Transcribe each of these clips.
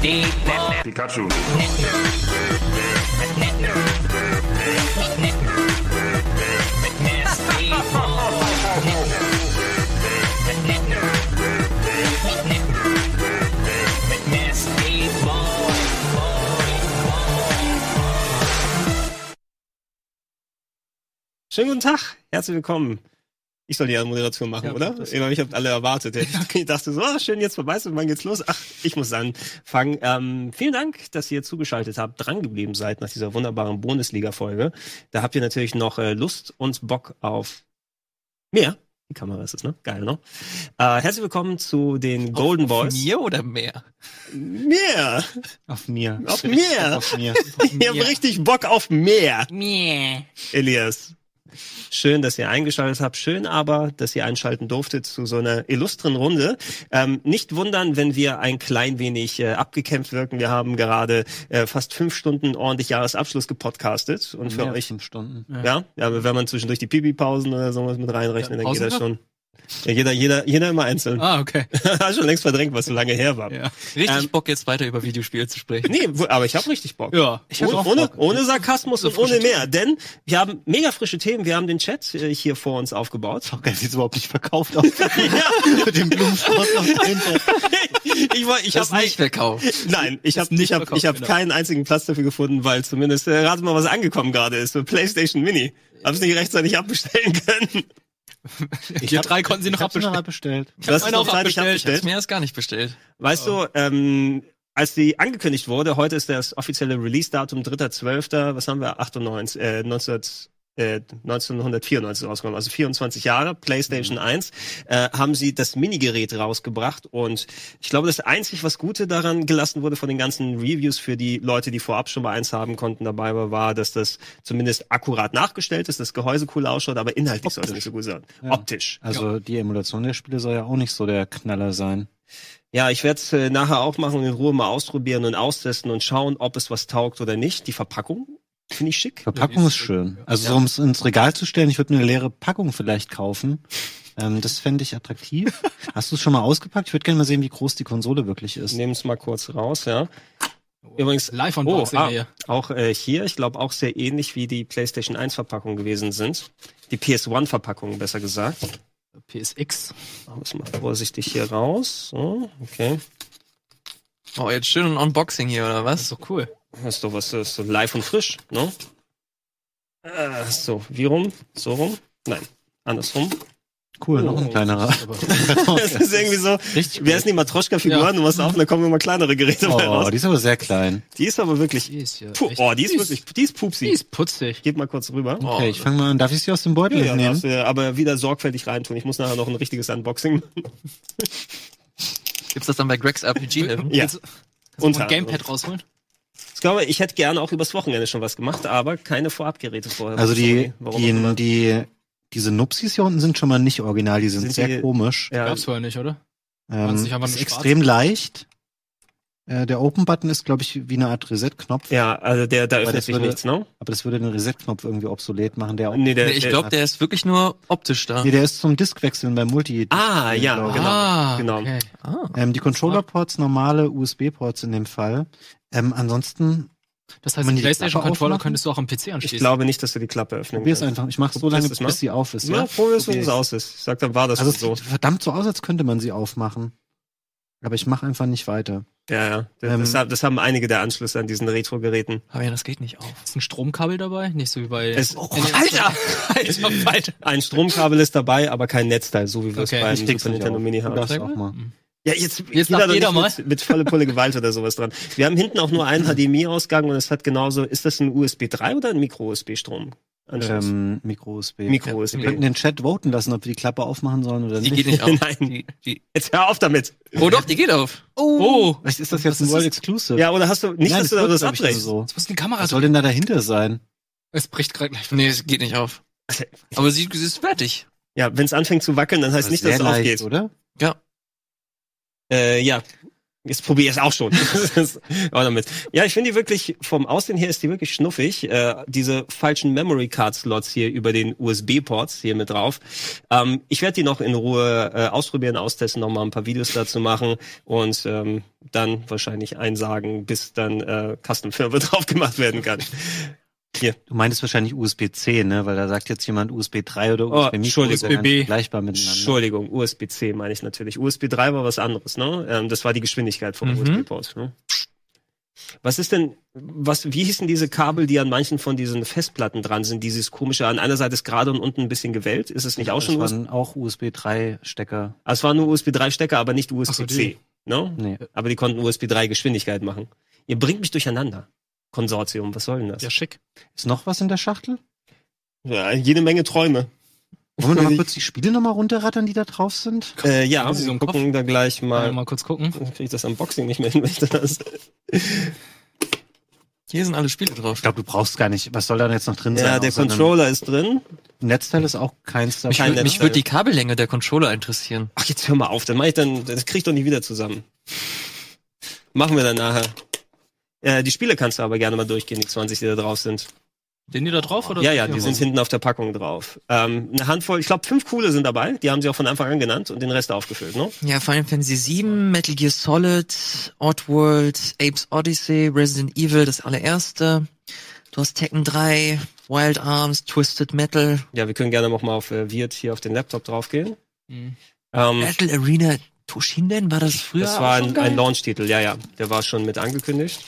Pikachu. Schönen guten Tag, herzlich willkommen. Ich soll die Moderation machen, Ja, oder? Ich, ich habe alle erwartet. Ich dachte so, ah, schön, jetzt vorbei ist und wann geht's los? Ach, ich muss anfangen. Ähm, vielen Dank, dass ihr zugeschaltet habt, drangeblieben seid nach dieser wunderbaren Bundesliga-Folge. Da habt ihr natürlich noch äh, Lust und Bock auf mehr. Die Kamera ist es, ne? Geil, ne? Äh, herzlich willkommen zu den Golden Auf Boys. mir oder mehr? Mehr! Auf mir. Auf Ich hab mir. Auf mir. Ich habe richtig Bock auf mehr. Mehr. Elias. Schön, dass ihr eingeschaltet habt. Schön aber, dass ihr einschalten durftet zu so einer illustren Runde. Ähm, nicht wundern, wenn wir ein klein wenig äh, abgekämpft wirken. Wir haben gerade äh, fast fünf Stunden ordentlich Jahresabschluss gepodcastet. Und für Mehr euch, fünf Stunden. ja, ja, aber wenn man zwischendurch die Pipi-Pausen oder sowas mit reinrechnet, Ja, dann geht das schon. Ja, jeder, jeder, jeder immer einzeln. Ah, okay. Hat schon längst verdrängt, was so lange her war. Ja. Richtig Ähm, Bock jetzt weiter über Videospiele zu sprechen. Nee, aber ich habe richtig Bock. Ja. Ich hab ohne, auch ohne, Bock. ohne Sarkasmus So und ohne mehr. Denn wir haben mega frische Themen. Wir haben den Chat äh, hier vor uns aufgebaut. Auch geil, sieht überhaupt nicht verkauft aus. Mit dem Blumenstrauß noch dahinter. ich war, ich habe ist nicht verkauft. Nein, ich habe nicht ich hab, verkauft, ich hab genau. keinen einzigen Platz dafür gefunden, weil zumindest äh, rate mal, was angekommen gerade ist. So PlayStation Mini. Hab's nicht rechtzeitig abbestellen können. Wir drei konnten sie noch Ich hab's noch abbestellen. abbestellt. Hast es Meine auch abbestellt. abbestellt. Mir ist gar nicht bestellt. Weißt du, ähm, als die angekündigt wurde, heute ist das offizielle Release-Datum 3.12., was haben wir? 98, äh, 19, äh, 1994 rausgekommen, also 24 Jahre, PlayStation 1, äh, haben sie das Minigerät rausgebracht und ich glaube, das einzig, was Gute daran gelassen wurde von den ganzen Reviews für die Leute, die vorab schon mal eins haben konnten, dabei war, war, dass das zumindest akkurat nachgestellt ist, das Gehäuse cool ausschaut, aber inhaltlich soll es nicht so gut sein. Ja. Optisch. Also die Emulation der Spiele soll ja auch nicht so der Knaller sein. Ja, ich werde es äh, nachher auch machen und in Ruhe mal ausprobieren und austesten und schauen, ob es was taugt oder nicht. Die Verpackung finde ich schick. Verpackung ist schön. Also so, um es ins Regal zu stellen, ich würde eine leere Packung vielleicht kaufen. Ähm, das fände ich attraktiv. Hast du es schon mal ausgepackt? Ich würde gerne mal sehen, wie groß die Konsole wirklich ist. Nehmen es mal kurz raus, ja. Übrigens, Live oh, Unboxing ah, hier. auch äh, hier, ich glaube auch sehr ähnlich wie die PlayStation 1 Verpackung gewesen sind. Die PS1 Verpackung, besser gesagt. PSX. Machen wir es mal vorsichtig hier raus. So, okay. Oh, jetzt schön ein Unboxing hier, oder was? So cool. Das ist doch was, das ist so live und frisch, ne? Äh, so, wie rum? So rum? Nein, andersrum. Cool, noch ein kleinerer. Das ist irgendwie so, Richtig wer ist die Matroschka-Figuren? Ja. Du machst auf und da kommen immer kleinere Geräte bei Oh, raus. die ist aber sehr klein. Die ist aber wirklich, Die ist ja puh, echt- oh, die ist die wirklich, die ist pupsi. Die ist putzig. Geht mal kurz rüber. Oh, Okay, ich fange mal an. Darf ich sie aus dem Beutel Ja, ja, nehmen? du, aber wieder sorgfältig reintun. Ich muss nachher noch ein richtiges Unboxing. Gibt's das dann bei Greg's RPG? Level? Ja. Du- Kannst du Unter ein Gamepad rausholen? Ich glaube, ich hätte gerne auch übers Wochenende schon was gemacht, aber keine Vorabgeräte vorher. Also die, die, die, diese Nupsis hier unten sind schon mal nicht original, die sind, Sind sehr die- komisch. ja, Gab's vorher nicht, oder? Ähm, nicht ist extrem leicht. Äh, der Open-Button ist, glaube ich, wie eine Art Reset-Knopf. ja, also der, da öffnet sich würde- nichts, ne? Aber das würde den Reset-Knopf irgendwie obsolet machen. Der, Nee, der, Nee, ich glaube, der ist wirklich nur optisch da. nee, der ist zum Diskwechseln beim Multi. Ah, ja, genau. Ah, genau. okay. Ah. Ähm, die Controller-Ports, normale USB-Ports in dem Fall. Ähm, ansonsten, Das heißt, die PlayStation Controller könntest du auch am PC anschließen. Ich glaube nicht, dass du die Klappe öffnen probier's kannst. einfach. Ich mache so lange, mal? bis sie auf ist. Ja, probier's, wenn Probier's. es aus ist. Ich sag, dann war das Also es so. sieht verdammt so aus, als könnte man sie aufmachen. Aber ich mache einfach nicht weiter. Ja, ja. Das, Ähm, das, haben- das einige der Anschlüsse an diesen Retro-Geräten. Aber ja, das geht nicht auf. Ist ein Stromkabel dabei? Nicht so wie bei... Es- oh, Alter! Alter, Alter! Ein Stromkabel ist dabei, aber kein Netzteil, so wie wir es Okay, beim ich krieg's Super Nintendo. Mini haben. Sehr auch mal. Ja, jetzt, Jetzt jeder jeder nicht Mit, mit volle Pulle Gewalt oder sowas dran. Wir haben hinten auch nur einen HDMI-Ausgang und es hat genauso, ist das ein USB 3 oder ein Micro-USB-Strom? Ähm, Micro-USB. Micro-USB. Wir könnten den Chat voten lassen, ob wir die Klappe aufmachen sollen oder Die nicht. geht nicht auf. Nein. Die, die, Jetzt hör auf damit. oh doch, die geht auf. Oh! Vielleicht ist das jetzt Was ein World das? Exclusive. Ja, oder hast du, nicht, Nein, dass du wird, das abbrechst. so. Jetzt muss die Kamera Was soll denn da dahinter sein? Es bricht gerade gleich. Nee, es geht nicht auf. Also, Aber sie, sie ist fertig. Ja, wenn es anfängt zu wackeln, dann heißt Das nicht, dass es leicht, aufgeht. oder? Ja. Äh, ja. Jetzt probiere ich es auch schon. auch damit. Ja, ich finde die wirklich, vom Aussehen her ist die wirklich schnuffig. Äh, diese falschen Memory Card Slots hier über den USB-Ports hier mit drauf. Ähm, ich werde die noch in Ruhe äh, ausprobieren, austesten, noch mal ein paar Videos dazu machen und ähm, dann wahrscheinlich einsagen, bis dann äh, Custom Firmware drauf gemacht werden kann. Hier. Du meintest wahrscheinlich USB-C, ne? Weil da sagt jetzt jemand USB 3 oder Oh, USB Micro Entschuldigung. ist ja vergleichbar miteinander. Entschuldigung, USB-C meine ich natürlich. USB 3 war was anderes, ne? Ähm, das war die Geschwindigkeit vom Mhm. USB-Port. Ne? Was ist denn, was, wie hießen diese Kabel, die an manchen von diesen Festplatten dran sind? Dieses komische, an einer Seite ist gerade und unten ein bisschen gewellt. Ist es nicht auch Das schon USB? waren auch USB 3 Stecker. Ah, es waren nur USB 3 Stecker, aber nicht so, USB-C. die. ne? Nee. Aber die konnten USB 3 Geschwindigkeit machen. Ihr bringt mich durcheinander. Konsortium, was soll denn das? Ja, schick. Ist noch was in der Schachtel? Ja, jede Menge Träume. Wollen wir noch mal kurz die Spiele noch mal runterrattern, die da drauf sind? Äh, ja, Haben Sie so einen gucken da gleich Mal, mal. mal kurz gucken. Dann krieg ich das Unboxing nicht mehr hin, wenn ich das. Hier sind alle Spiele drauf. Ich glaube, du brauchst gar nicht. Was soll da jetzt noch drin sein? Ja, der Controller ist drin. Netzteil ist auch keins dabei. Mich, kein mich würde die Kabellänge der Controller interessieren. Ach, jetzt hör mal auf, dann mach ich dann, das krieg ich doch nie wieder zusammen. Machen wir dann nachher. Äh, die Spiele kannst du aber gerne mal durchgehen, die 20, die da drauf sind. Sind die da drauf oder? Ja, ja, die sind hinten auf der Packung drauf. Ähm, eine Handvoll, ich glaube fünf coole sind dabei, die haben sie auch von Anfang an genannt und den Rest aufgefüllt, ne? Ja, Final Fantasy 7, Metal Gear Solid, Oddworld, Apes Odyssey, Resident Evil, das allererste. Du hast Tekken 3, Wild Arms, Twisted Metal, Ja, wir können gerne noch mal auf äh, Wirt hier auf den Laptop draufgehen. Mhm. Ähm, Battle Arena Toshinden, war das früher? das war auch schon ein, ein Launch-Titel, ja, ja. Der war schon mit angekündigt.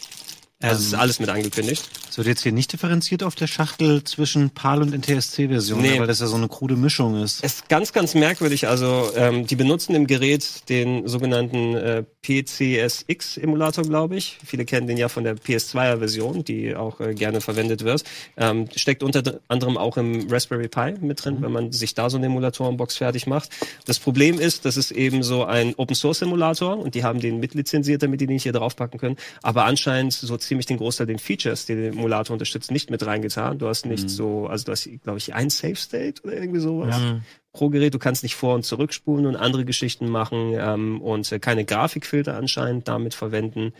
Also es ist Ähm, alles mit angekündigt. Es wird jetzt hier nicht differenziert auf der Schachtel zwischen PAL und NTSC-Version, Nee. weil das ja so eine krude Mischung ist. Es ist ganz, ganz merkwürdig. Also ähm, die benutzen im Gerät den sogenannten äh, PCSX-Emulator, glaube ich. Viele kennen den ja von der PS2er-Version, die auch äh, gerne verwendet wird. Ähm, steckt unter anderem auch im Raspberry Pi mit drin, wenn man sich da so eine Emulatorenbox fertig macht. Das Problem ist, das ist eben so ein Open-Source-Emulator und die haben den mitlizenziert, damit die den nicht hier draufpacken können. Aber anscheinend so ziemlich den Großteil den Features, die der Emulator unterstützt, nicht mit reingetan. Du hast nicht so, also du hast, glaube ich, ein Save-State oder irgendwie sowas Mhm. pro Gerät. Du kannst nicht vor- und zurückspulen und andere Geschichten machen ähm, und äh, keine Grafikfilter anscheinend damit verwenden.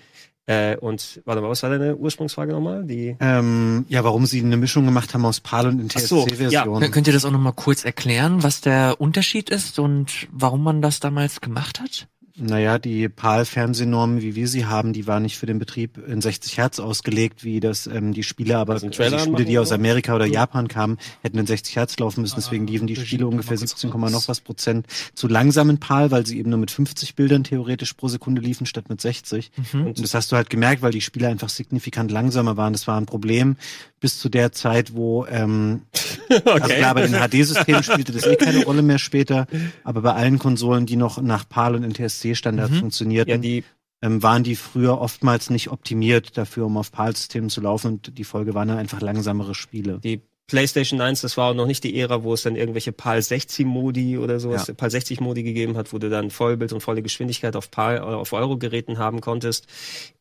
Äh, und warte mal, was war deine Ursprungsfrage nochmal? Die Ähm, ja, warum sie eine Mischung gemacht haben aus PAL und so, NTSC-Version. Kön- Könnt ihr das auch nochmal kurz erklären, was der Unterschied ist und warum man das damals gemacht hat? Naja, die PAL-Fernsehnormen, wie wir sie haben, die waren nicht für den Betrieb in 60 Hertz ausgelegt, wie das ähm, die Spiele, aber Also einen die Spiele, die aus? Amerika oder Japan kamen, hätten in 60 Hertz laufen müssen. Deswegen liefen die Spiele ungefähr 17, noch was Prozent zu langsam in PAL, weil sie eben nur mit 50 Bildern theoretisch pro Sekunde liefen, statt mit 60. Mhm. Und das hast du halt gemerkt, weil die Spiele einfach signifikant langsamer waren. Das war ein Problem bis zu der Zeit, wo ähm, also klar, bei den HD-Systemen spielte das eh keine Rolle mehr später, aber bei allen Konsolen, die noch nach PAL und NTSC-Standard Mhm. funktionierten, ja, die, ähm, waren die früher oftmals nicht optimiert dafür, um auf PAL-Systemen zu laufen und die Folge waren dann einfach langsamere Spiele. die PlayStation 1, das war auch noch nicht die Ära, wo es dann irgendwelche PAL 60 Modi oder sowas, Ja. PAL 60 Modi gegeben hat, wo du dann Vollbild und volle Geschwindigkeit auf PAL oder auf Euro-Geräten haben konntest.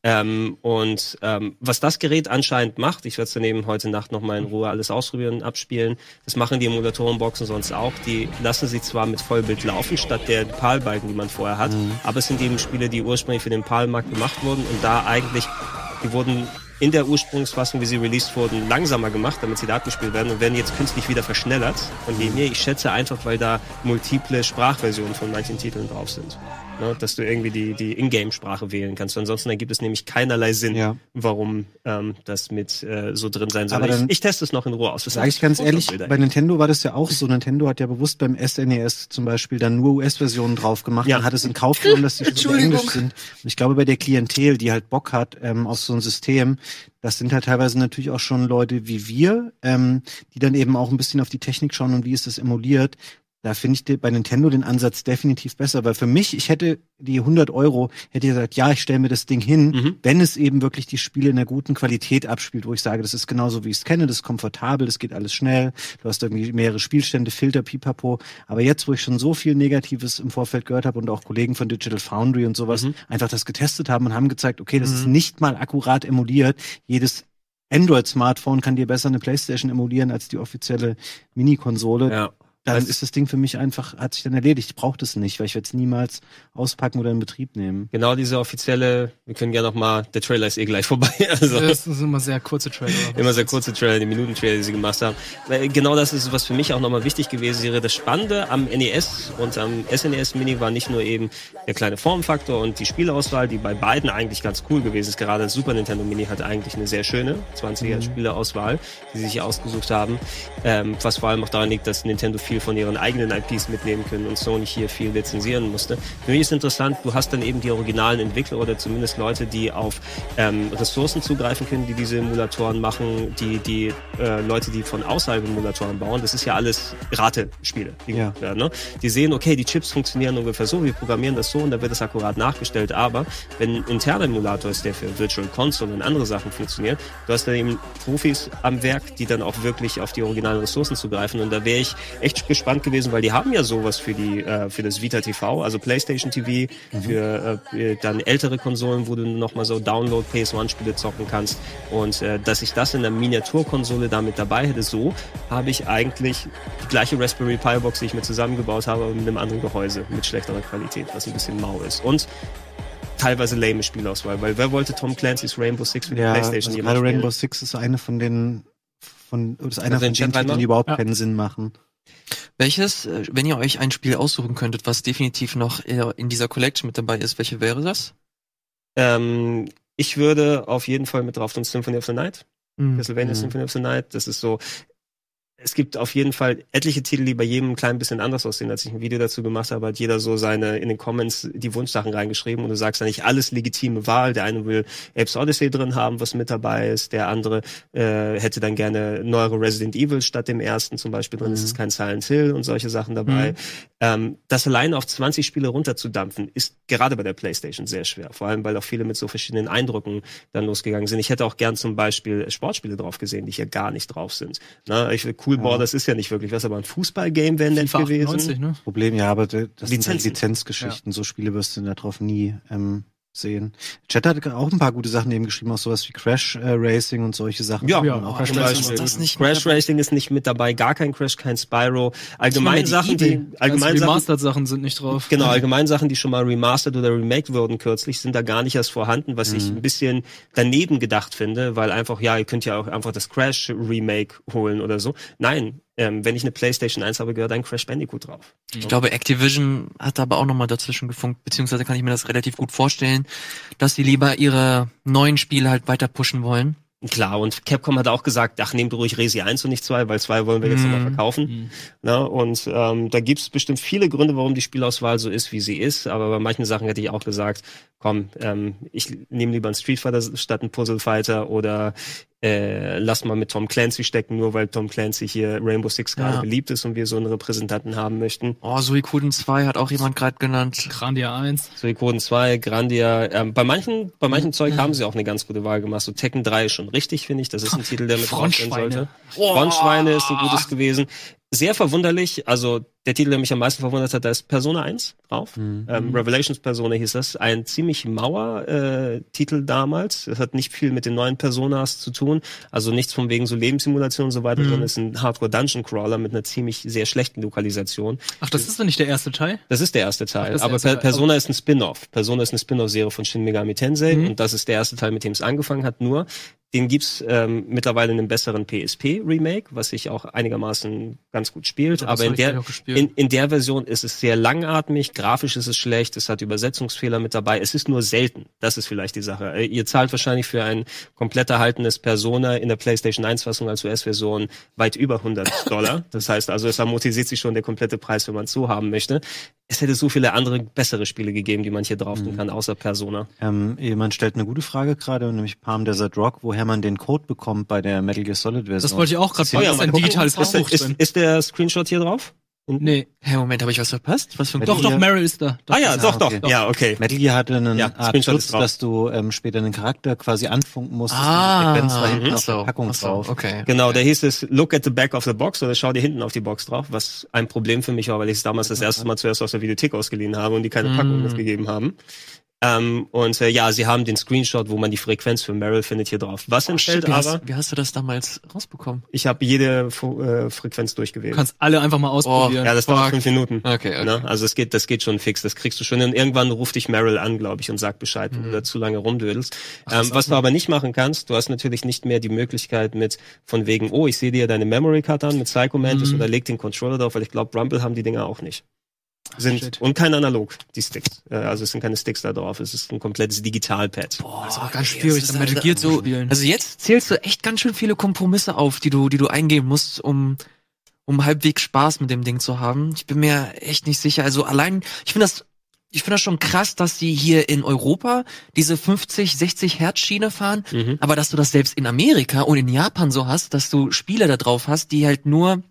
Ähm, und ähm, was das Gerät anscheinend macht, ich werde es daneben heute Nacht nochmal in Ruhe alles ausprobieren und abspielen, das machen die Emulatorenboxen sonst auch. Die lassen sie zwar mit Vollbild laufen, statt der PAL-Balken, die man vorher hat, aber es sind eben Spiele, die ursprünglich für den PAL-Markt gemacht wurden und da eigentlich, die wurden in der Ursprungsfassung, wie sie released wurden, langsamer gemacht, damit sie da abgespielt werden und werden jetzt künstlich wieder verschnellert. Und je mehr, ich schätze einfach, weil da multiple Sprachversionen von manchen Titeln drauf sind. Ne, dass du irgendwie die, die Ingame-Sprache wählen kannst. Ansonsten ergibt es nämlich keinerlei Sinn, Ja. warum ähm, das mit äh, so drin sein soll. Aber dann- ich, ich teste es noch in Ruhe aus. Das Sag ich ganz ehrlich, bei Nintendo war das ja auch so. Nintendo hat ja bewusst beim SNES zum Beispiel dann nur US-Versionen drauf gemacht Ja. und hat es in Kauf genommen, dass die Entschuldigung. Englisch sind. Und ich glaube, bei der Klientel, die halt Bock hat ähm, auf so ein System, das sind halt teilweise natürlich auch schon Leute wie wir, ähm, die dann eben auch ein bisschen auf die Technik schauen und wie ist das emuliert. Da finde ich bei Nintendo den Ansatz definitiv besser, weil für mich, ich hätte die 100 Euro, hätte ich gesagt, ja, ich stelle mir das Ding hin, Mhm. wenn es eben wirklich die Spiele in einer guten Qualität abspielt, wo ich sage, das ist genauso, wie ich es kenne, das ist komfortabel, das geht alles schnell, du hast irgendwie mehrere Spielstände, Filter, pipapo. Aber jetzt, wo ich schon so viel Negatives im Vorfeld gehört habe und auch Kollegen von Digital Foundry und sowas Mhm. einfach das getestet haben und haben gezeigt, okay, das Mhm. ist nicht mal akkurat emuliert. Jedes Android-Smartphone kann dir besser eine Playstation emulieren als die offizielle Mini-Konsole ja. Dann Also- ist das Ding für mich einfach, hat sich dann erledigt. Ich brauche das nicht, weil ich werde es niemals auspacken oder in Betrieb nehmen. Genau diese offizielle, wir können gerne noch mal, der Trailer ist eh gleich vorbei. Also Das sind immer sehr kurze Trailer. immer sehr kurze Trailer, die Minuten-Trailer, die sie gemacht haben. Weil Genau das ist, was für mich auch nochmal wichtig gewesen wäre. Das Spannende am NES und am SNES Mini war nicht nur eben der kleine Formfaktor und die Spielauswahl, die bei beiden eigentlich ganz cool gewesen ist. Gerade das Super Nintendo Mini hatte eigentlich eine sehr schöne 20er Spieleauswahl, die sie sich ausgesucht haben. Ähm, was vor allem auch daran liegt, dass Nintendo viel von ihren eigenen IPs mitnehmen können und Sony hier viel lizenzieren musste. Für mich ist interessant, du hast dann eben die originalen Entwickler oder zumindest Leute, die auf ähm, Ressourcen zugreifen können, die diese Emulatoren machen, die die äh, Leute, die von außerhalb Emulatoren bauen. Das ist ja alles Ratespiele, die Ja. werden. Ne? Die sehen, okay, die Chips funktionieren ungefähr so, wir programmieren das so und dann wird das akkurat nachgestellt. Aber wenn ein interner Emulator ist, der für Virtual Console und andere Sachen funktioniert, du hast dann eben Profis am Werk, die dann auch wirklich auf die originalen Ressourcen zugreifen. Und da wäre ich echt gespannt gewesen, weil die haben ja sowas für die äh, für das Vita TV, also PlayStation TV, für äh, dann ältere Konsolen, wo du noch mal so Download PS1-Spiele zocken kannst. Und äh, dass ich das in der Miniaturkonsole damit dabei hätte, so habe ich eigentlich die gleiche Raspberry Pi Box, die ich mir zusammengebaut habe, aber mit einem anderen Gehäuse mit schlechterer Qualität, was ein bisschen mau ist. Und teilweise lame Spielauswahl, weil wer wollte Tom Clancy's Rainbow Six für die Ja, PlayStation also jemals gerade? Rainbow Six ist eine von den von ist einer Also von den Titeln, die überhaupt Ja. keinen Sinn machen. Welches, äh, wenn ihr euch ein Spiel aussuchen könntet, was definitiv noch eher in dieser Collection mit dabei ist, welche wäre das? Ähm, ich würde auf jeden Fall mit drauf tun Symphony of the Night. Castlevania Mhm. Symphony of the Night. Das ist so. Es gibt auf jeden Fall etliche Titel, die bei jedem ein klein bisschen anders aussehen. Als ich ein Video dazu gemacht habe, hat jeder so seine in den Comments die Wunschsachen reingeschrieben und du sagst eigentlich alles legitime Wahl. Der eine will Apes Odyssey drin haben, was mit dabei ist. Der andere äh, hätte dann gerne neuere Resident Evil statt dem ersten zum Beispiel drin. Es Mhm. ist kein Silent Hill und solche Sachen dabei. Ähm, das alleine auf 20 Spiele runterzudampfen, ist gerade bei der PlayStation sehr schwer. Vor allem, weil auch viele mit so verschiedenen Eindrücken dann losgegangen sind. Ich hätte auch gern zum Beispiel Sportspiele drauf gesehen, die hier gar nicht drauf sind. Na, ich will Cool Ja. Ball, das ist ja nicht wirklich was, aber ein Fußballgame wäre nett gewesen. 98, ne? Problem, ja, aber das sind halt. Lizenzgeschichten. So Spiele wirst du da drauf nie ähm, sehen. Chat hat auch ein paar gute Sachen eben geschrieben, auch sowas wie Crash äh, Racing und solche Sachen. Ja, Ja, auch Crash Racing ist das nicht Crash mit dabei? Racing ist nicht mit dabei, gar kein Crash, kein Spyro. Allgemein. Sachen, die, allgemein Sachen, Remastered-Sachen sind nicht drauf. Genau, allgemein Sachen, die schon mal remastered oder remaked wurden kürzlich, sind da gar nicht erst vorhanden, was ich Mhm. ein bisschen daneben gedacht finde, weil einfach, ja, ihr könnt ja auch einfach das Crash Remake holen oder so. Nein, ähm, wenn ich eine PlayStation 1 habe, gehört ein Crash Bandicoot drauf. Ich glaube, Activision hat aber auch nochmal dazwischen gefunkt, beziehungsweise kann ich mir das relativ gut vorstellen, dass sie lieber ihre neuen Spiele halt weiter pushen wollen. Klar, und Capcom hat auch gesagt, ach, nehmt ruhig Resi 1 und nicht 2, weil 2 wollen wir jetzt Mhm. nochmal verkaufen. Mhm. Na, und ähm, da gibt's bestimmt viele Gründe, warum die Spielauswahl so ist, wie sie ist. Aber bei manchen Sachen hätte ich auch gesagt, komm, ähm, ich nehme lieber einen Street Fighter statt einen Puzzle Fighter oder äh, lass mal mit Tom Clancy stecken, nur weil Tom Clancy hier Rainbow Six gerade Ja. beliebt ist und wir so einen Repräsentanten haben möchten. Oh, Suikoden 2 hat auch jemand gerade genannt. Grandia 1. Suikoden 2, Grandia. Ähm, bei manchen, bei manchen Zeug haben sie auch eine ganz gute Wahl gemacht. So Tekken 3 ist schon richtig, finde ich. Das ist ein Titel, der mit drauf sein sollte. Frontschweine ist ein gutes gewesen. Sehr verwunderlich, also der Titel, der mich am meisten verwundert hat, da ist Persona 1 drauf. Mhm. Ähm, Revelations Persona hieß das. Ein ziemlich mauer äh, Titel damals. Es hat nicht viel mit den neuen Personas zu tun. Also nichts von wegen so Lebenssimulation und so weiter, Mhm. sondern es ist ein Hardcore Dungeon Crawler mit einer ziemlich sehr schlechten Lokalisation. Ach, das ist doch nicht der erste Teil? Das ist der erste Teil. Ach, das der aber erste per Teil. Persona ist ein Spin-off. Persona ist eine Spin-off-Serie von Shin Megami Tensei Mhm. und das ist der erste Teil, mit dem es angefangen hat. Nur den gibt's ähm, mittlerweile in einem besseren PSP-Remake, was sich auch einigermaßen ganz gut spielt. Das aber in der in, in der Version ist es sehr langatmig, grafisch ist es schlecht, es hat Übersetzungsfehler mit dabei. Es ist nur selten. Das ist vielleicht die Sache. Äh, Ihr zahlt wahrscheinlich für ein komplett erhaltenes Persona in der PlayStation 1-Fassung als US-Version weit über 100 Dollar. Das heißt also, es amortisiert sich schon der komplette Preis, wenn man es so haben möchte. Es hätte so viele andere bessere Spiele gegeben, die man hier drauf tun Mhm. kann, außer Persona. Ähm, jemand stellt eine gute Frage gerade, nämlich Palm Desert Rock, woher man den Code bekommt bei der Metal Gear Solid Version. Das wollte ich auch gerade ja- ist ein Ist, ist, ist der Screenshot hier drauf? Nee. Hä, Moment, habe ich was verpasst? Was für ein Doch, doch, Meryl ist da. Doch, ah ja, doch, doch. okay. Ja, okay. Metal Gear hatte einen Ja, Art Screenshot Schutz, dass du ähm, später einen Charakter quasi anfunken musstest. Ah, Frequenz war hinten auf der Packung so, drauf. okay. Genau, da hieß es, look at the back of the box oder schau dir hinten auf die Box drauf, was ein Problem für mich war, weil ich es damals das erste Mal zuerst aus der Videothek ausgeliehen habe und die keine Mm. Packung mitgegeben haben. Ähm, und äh, ja, sie haben den Screenshot, wo man die Frequenz für Meryl findet, hier drauf. Was entstellt wie, aber? hast, wie hast du das damals rausbekommen? Ich habe jede äh, Frequenz durchgewählt. Du kannst alle einfach mal ausprobieren. ja, das dauert fünf Minuten. Okay, okay. Ne? Also es geht, das geht schon fix. Das kriegst du schon. Und irgendwann ruft dich Meryl an, glaube ich, und sagt Bescheid, wenn du da zu lange rumdödelst. ähm, was du aber nicht machen kannst, du hast natürlich nicht mehr die Möglichkeit mit von wegen, oh, ich sehe dir deine Memory Card an mit Psycho Mantis Mhm. oder leg den Controller drauf, weil ich glaube, Rumble haben die Dinger auch nicht. Sind shit. und kein Analog, die Sticks. Äh, Also es sind keine Sticks da drauf. Es ist ein komplettes Digitalpad. Boah, ist auch ganz schwierig, das Metal Gear zu spielen. Also jetzt zählst du echt ganz schön viele Kompromisse auf, die du, die du eingehen musst, um, um halbwegs Spaß mit dem Ding zu haben. Ich bin mir echt nicht sicher. Also allein, ich finde das, ich finde das schon krass, dass die hier in Europa diese 50, 60 Hertz Schiene fahren, Mhm. aber dass du das selbst in Amerika und in Japan so hast, dass du Spiele da drauf hast, die halt nur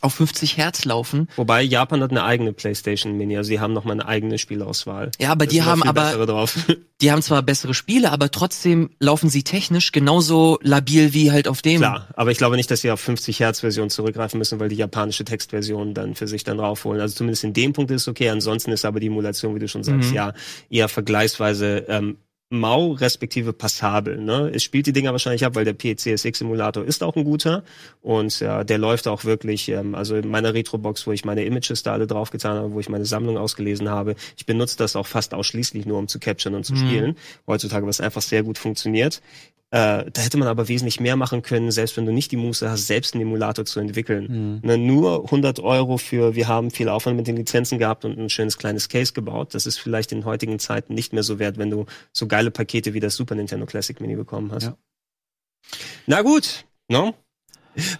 auf 50 Hertz laufen. Wobei Japan hat eine eigene PlayStation Mini, also sie haben noch mal eine eigene Spielauswahl. Ja, aber Da die haben aber, die haben zwar bessere Spiele, aber trotzdem laufen sie technisch genauso labil wie halt auf dem. Klar, aber ich glaube nicht, dass sie auf 50 Hertz Version zurückgreifen müssen, weil die japanische Textversion dann für sich dann raufholen. Also zumindest in dem Punkt ist es okay. Ansonsten ist aber die Emulation, wie du schon sagst, Mhm. ja eher vergleichsweise ähm, mau respektive passabel. Ne? Es spielt die Dinger wahrscheinlich ab, weil der PCSX Emulator ist auch ein guter und ja, der läuft auch wirklich. Ähm, also in meiner Retrobox, wo ich meine Images da alle draufgetan habe, wo ich meine Sammlung ausgelesen habe, ich benutze das auch fast ausschließlich nur, um zu capturen und zu Mhm. spielen. Heutzutage, was einfach sehr gut funktioniert. Äh, da hätte man aber wesentlich mehr machen können, selbst wenn du nicht die Muße hast, selbst einen Emulator zu entwickeln. Ne, nur 100 Euro für, wir haben viel Aufwand mit den Lizenzen gehabt und ein schönes kleines Case gebaut. Das ist vielleicht in heutigen Zeiten nicht mehr so wert, wenn du so geile Pakete wie das Super Nintendo Classic Mini bekommen hast. Ja. Na gut, no?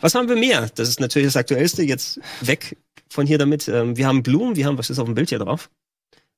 Was haben wir mehr? Das ist natürlich das Aktuellste. Jetzt weg von hier damit. Ähm, wir haben Blumen, wir haben, was ist auf dem Bild hier drauf?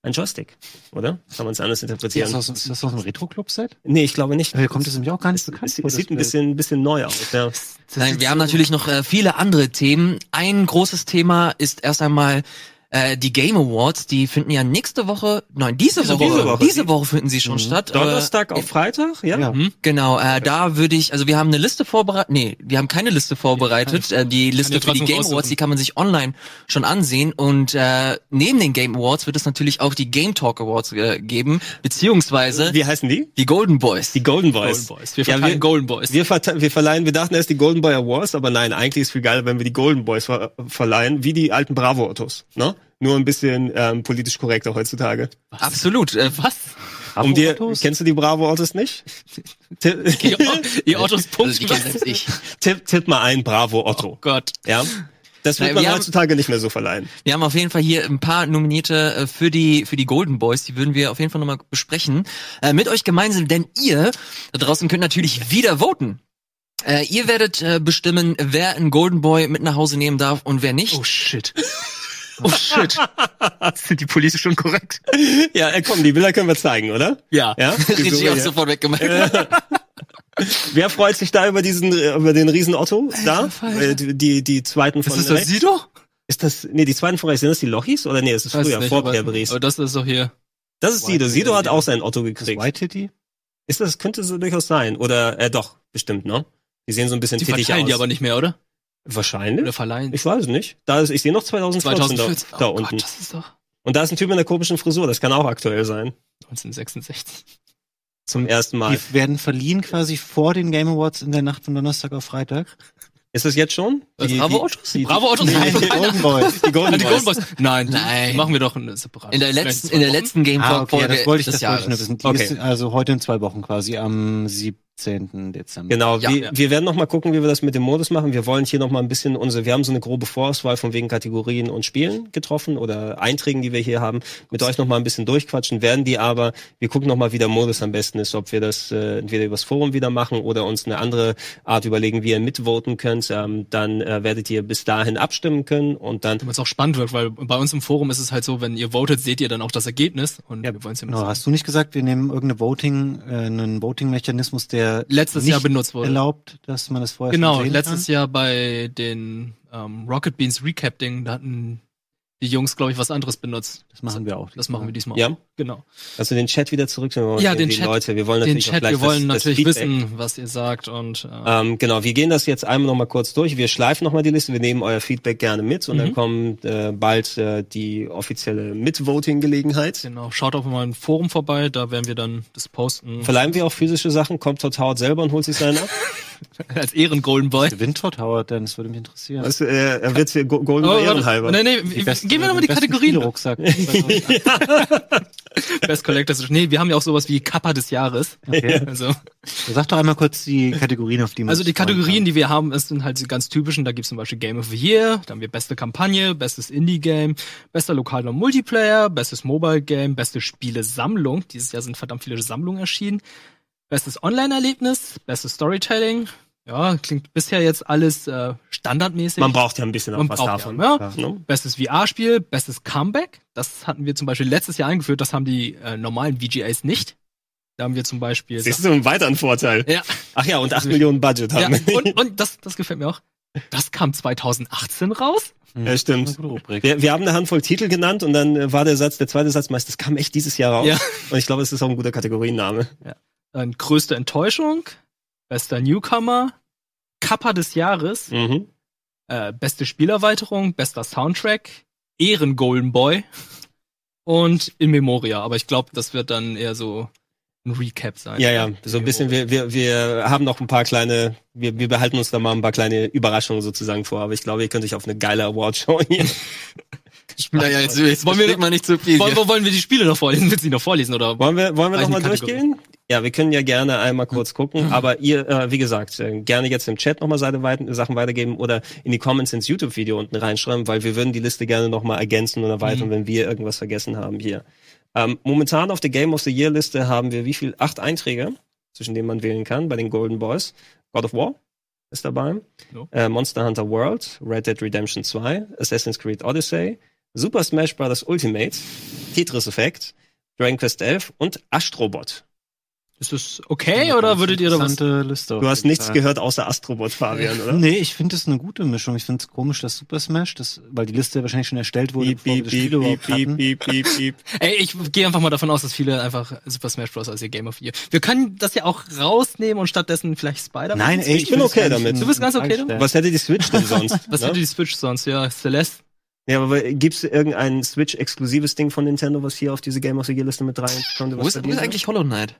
Ein Joystick, oder? Kann man es anders Ist das interpretieren? aus, ist das aus einem Retro-Club-Set? Nee, ich glaube nicht. Äh, kommt das nämlich auch gar nicht Es, bekannt es, es das sieht ein bisschen, bisschen neu aus, ja. Nein, wir haben natürlich noch äh, viele andere Themen. Ein großes Thema ist erst einmal äh, die Game Awards. Die finden ja nächste Woche, nein, diese, Diese Woche, Woche. diese Woche finden sie schon statt. Donnerstag äh, auf Freitag, ja? Ja. Hm? Genau, äh, da würde ich, also wir haben eine Liste vorbereitet, nee, wir haben keine Liste vorbereitet. Äh, die Liste für die Game. Awards, die kann man sich online schon ansehen. Und äh, neben den Game Awards wird es natürlich auch die Game Talk Awards äh, geben, beziehungsweise Wie heißen die? die Golden Boys. Die Golden Golden Boys. Boys. Wir Ja, verteilen wir- Golden Boys. Wir, verte- wir verleihen, wir dachten erst die Golden Boy Awards, aber nein, eigentlich ist viel geiler, wenn wir die Golden Boys ver verleihen, wie die alten Bravo-Autos, ne? Nur ein bisschen ähm, politisch korrekter heutzutage. Absolut. Äh, Was? Um dir, kennst du die Bravo-Autos nicht? tipp, Ihr, ihr Autos also Punkt. die kennt selbst ich. tipp, tipp mal ein Bravo Otto. Oh Gott. Ja? Das wird man wir haben- heutzutage nicht mehr so verleihen. Wir haben auf jeden Fall hier ein paar Nominierte äh, für die für die Golden Boys. Die würden wir auf jeden Fall nochmal besprechen äh, mit euch gemeinsam, denn ihr da draußen könnt natürlich wieder voten. Äh, ihr werdet äh, bestimmen, wer einen Golden Boy mit nach Hause nehmen darf und wer nicht. Oh shit. Oh shit. Sind die politisch schon korrekt? Ja, äh, komm, die Bilder können wir zeigen, oder? Ja. Ja? Die Richtig auch sofort weggemacht. Wer freut sich da über diesen, äh, über den riesen Otto da? Äh, Die, die, die zweiten von Ist das das rechts. Sido? Ist das, nee, die zweiten von rechts, sind das die Lochis? Oder nee, das ist Weiß früher, nicht, vor Brice. Aber das ist doch hier. Das ist Sido. Sido hat auch seinen Otto gekriegt. White Titty? Ist das, könnte so durchaus sein. Oder, äh, doch, bestimmt, ne? Die sehen so ein bisschen Die verteilen aus. die aber nicht mehr, oder? Wahrscheinlich. Oder verleihen. Ich weiß es nicht. Da ist, ich sehe noch 2014, 2014. da, da oh unten. Gott, das ist doch Und da ist ein Typ mit einer komischen Frisur. Das kann auch aktuell sein. 1966. Zum ersten Mal. Die werden verliehen quasi vor den Game Awards in der Nacht von Donnerstag auf Freitag. Ist das jetzt schon? Äh, Bravo Autos? Die, Bravo Autos? Nee, Nein, die Golden Boys. Die Golden Ah, die Boys. Golden Boys. Nein, Nein. Die machen wir doch eine separate. In der letzten in der letzten Game Ah, Talk okay, ja, Folge das wollte ich, das wollte ich nur wissen. Die Okay. ist also heute in zwei Wochen quasi, am 17. Dezember. Genau, Ja, wir, ja. wir werden noch mal gucken, wie wir das mit dem Modus machen. Wir wollen hier noch mal ein bisschen unsere, wir haben so eine grobe Vorauswahl von wegen Kategorien und Spielen getroffen oder Einträgen, die wir hier haben, mit euch noch mal ein bisschen durchquatschen, werden die aber, wir gucken noch mal, wie der Modus am besten ist, ob wir das äh, entweder übers Forum wieder machen oder uns eine andere Art überlegen, wie ihr mitvoten könnt. Ähm, dann äh, werdet ihr bis dahin abstimmen können und dann Damit es auch spannend wird, weil bei uns im Forum ist es halt so, wenn ihr votet, seht ihr dann auch das Ergebnis und Ja, wir wollen es ja Genau, hast du nicht gesagt, wir nehmen irgendeine Voting, äh, einen Voting-Mechanismus, der letztes nicht Jahr benutzt wurde. erlaubt, dass man das vorher Genau, letztes kann? Jahr bei den ähm, Rocket Beans Recap Ding, da hatten die Jungs, glaube ich, was anderes benutzt. Das machen wir auch. Das machen wir diesmal Ja? auch. Genau. Also den Chat wieder zurück. Ja, den Chat- Leute. Wir wollen Den natürlich auch Chat, gleich wir wollen das, das natürlich Feedback. wissen, was ihr sagt und äh, Ähm, genau, wir gehen das jetzt einmal noch mal kurz durch. Wir schleifen noch mal die Liste. Wir nehmen euer Feedback gerne mit und dann Mhm. kommt äh, bald äh, die offizielle Mitvoting-Gelegenheit. genau. Schaut auf meinem Forum vorbei, da werden wir dann das posten. Verleihen wir auch physische Sachen? Kommt Todd Howard selber und holt sich seinen ab? Als Ehren Golden Boy. Gewinnt Todd Howard denn? Das würde mich interessieren. Weißt du, er, er wird hier Go- Golden Oh, oh, warte. Ehrenhalber. Nee, nee, beste- gehen wir nochmal die Kategorien. Spielrucksack. Best Collectors. Nee, wir haben ja auch sowas wie Kappa des Jahres. Okay. Also, Sag doch einmal kurz die Kategorien, auf die man also die Kategorien, kann. die wir haben, es sind halt die ganz typischen. Da gibt's zum Beispiel Game of the Year, dann haben wir beste Kampagne, bestes Indie-Game, bester lokaler Multiplayer, bestes Mobile-Game, beste Spiele-Sammlung. Dieses Jahr sind verdammt viele Sammlungen erschienen. Bestes Online-Erlebnis, bestes Storytelling. Ja, klingt bisher jetzt alles äh, standardmäßig. Man braucht ja ein bisschen auch Man was davon. Ja, Ja. Ne? Bestes VR-Spiel, bestes Comeback. Das hatten wir zum Beispiel letztes Jahr eingeführt. Das haben die äh, normalen VGAs nicht. Da haben wir zum Beispiel. Siehst du einen weiteren Vorteil? ja, Ach ja, und 8 Millionen Budget ja. haben wir. Und, und das, das gefällt mir auch. Das kam 2018 raus. Hm, Ja, stimmt. Wir, wir haben eine Handvoll Titel genannt und dann äh, war der Satz, der zweite Satz meist, das kam echt dieses Jahr raus. Ja. Und ich glaube, es ist auch ein guter Kategorienname. Dann größte Enttäuschung, bester Newcomer, Kappa des Jahres, Mhm. äh, beste Spielerweiterung, bester Soundtrack, Ehren Golden Boy und In Memoria. Aber ich glaube, das wird dann eher so ein Recap sein. Ja, ja, so ein bisschen, wir, wir, wir haben noch ein paar kleine, wir, wir behalten uns da mal ein paar kleine Überraschungen sozusagen vor, aber ich glaube, ihr könnt euch auf eine geile Awardshow hier. Naja, jetzt, jetzt wollen wir mal nicht zu viel. Wollen, wollen wir die Spiele noch vorlesen? Willst du die noch vorlesen oder? Wollen wir, wollen wir noch mal nicht, Kategorie. durchgehen? Ja, wir können ja gerne einmal kurz gucken, aber ihr, äh, wie gesagt, äh, gerne jetzt im Chat nochmal Seite Sachen weitergeben oder in die Comments ins YouTube-Video unten reinschreiben, weil wir würden die Liste gerne nochmal ergänzen und erweitern, Mhm. wenn wir irgendwas vergessen haben hier. Ähm, momentan auf der Game of the Year Liste haben wir wie viel? Acht Einträge, zwischen denen man wählen kann bei den Golden Boys. God of War ist dabei. No. Äh, Monster Hunter World, Red Dead Redemption 2, Assassin's Creed Odyssey, Super Smash Bros. Ultimate, Tetris Effect, Dragon Quest 11 und Astrobot. Ist das okay oder würdet ihr da was? Liste Du hast nichts Fall. gehört außer Astrobot, Fabian, oder? Nee, ich finde das eine gute Mischung. Ich finde es komisch, dass Super Smash, das, weil die Liste wahrscheinlich schon erstellt wurde, Piep, bevor wir piep, das piep, Spiel überhaupt hatten. piep. Ey, ich gehe einfach mal davon aus, dass viele einfach Super Smash Bros. als ihr Game of the Year. Wir können das ja auch rausnehmen und stattdessen vielleicht Spider-Man. Nein, ey, Ich bin okay damit. Du bist ganz okay damit? Was hätte die Switch denn sonst? Was ne? hätte die Switch sonst? Ja, Celeste. Ja, aber gibt's irgendein Switch-exklusives Ding von Nintendo, was hier auf diese Game of the Year Liste mit reinkommt? Wo ist, wo ist eigentlich Hollow Knight?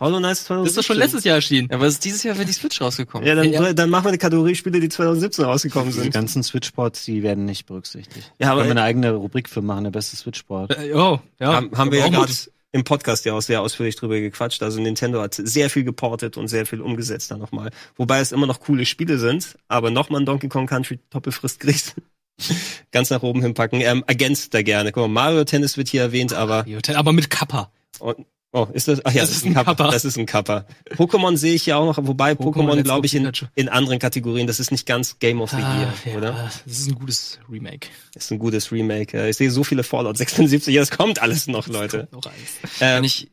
Hollow Knight 2017? Das ist doch schon letztes Jahr erschienen. Ja, aber es ist dieses Jahr wird die Switch rausgekommen. Ja, dann, Ja. dann machen wir eine Kategorie Spiele, die 2017 rausgekommen Die sind. ganzen Switch-Ports, die werden nicht berücksichtigt. Ja, Aber Können wir eine eigene Rubrik für machen, der beste Switch-Port. Äh, oh, ja. haben, haben wir ja Auch gerade im Podcast ja auch sehr ausführlich drüber gequatscht. Also Nintendo hat sehr viel geportet und sehr viel umgesetzt da nochmal. Wobei es immer noch coole Spiele sind, aber nochmal ein Donkey Kong Country Doppelfrist Grieß. Ganz nach oben hinpacken. Ähm, ergänzt da gerne. Guck mal, Mario Tennis wird hier erwähnt, aber Aber mit Kappa. Und, oh, ist das? Ach ja, Das ist ein Kappa. Das ist ein Kappa. Pokémon sehe ich ja auch noch, wobei Pokémon, glaube ich, in, in anderen Kategorien, das ist nicht ganz Game of the Year, Ah, oder? ja, das ist ein gutes Remake. Das ist ein gutes Remake. Ich sehe so viele Fallout 76, ja, es kommt alles noch, Leute. Noch eins. Äh, Wenn ich,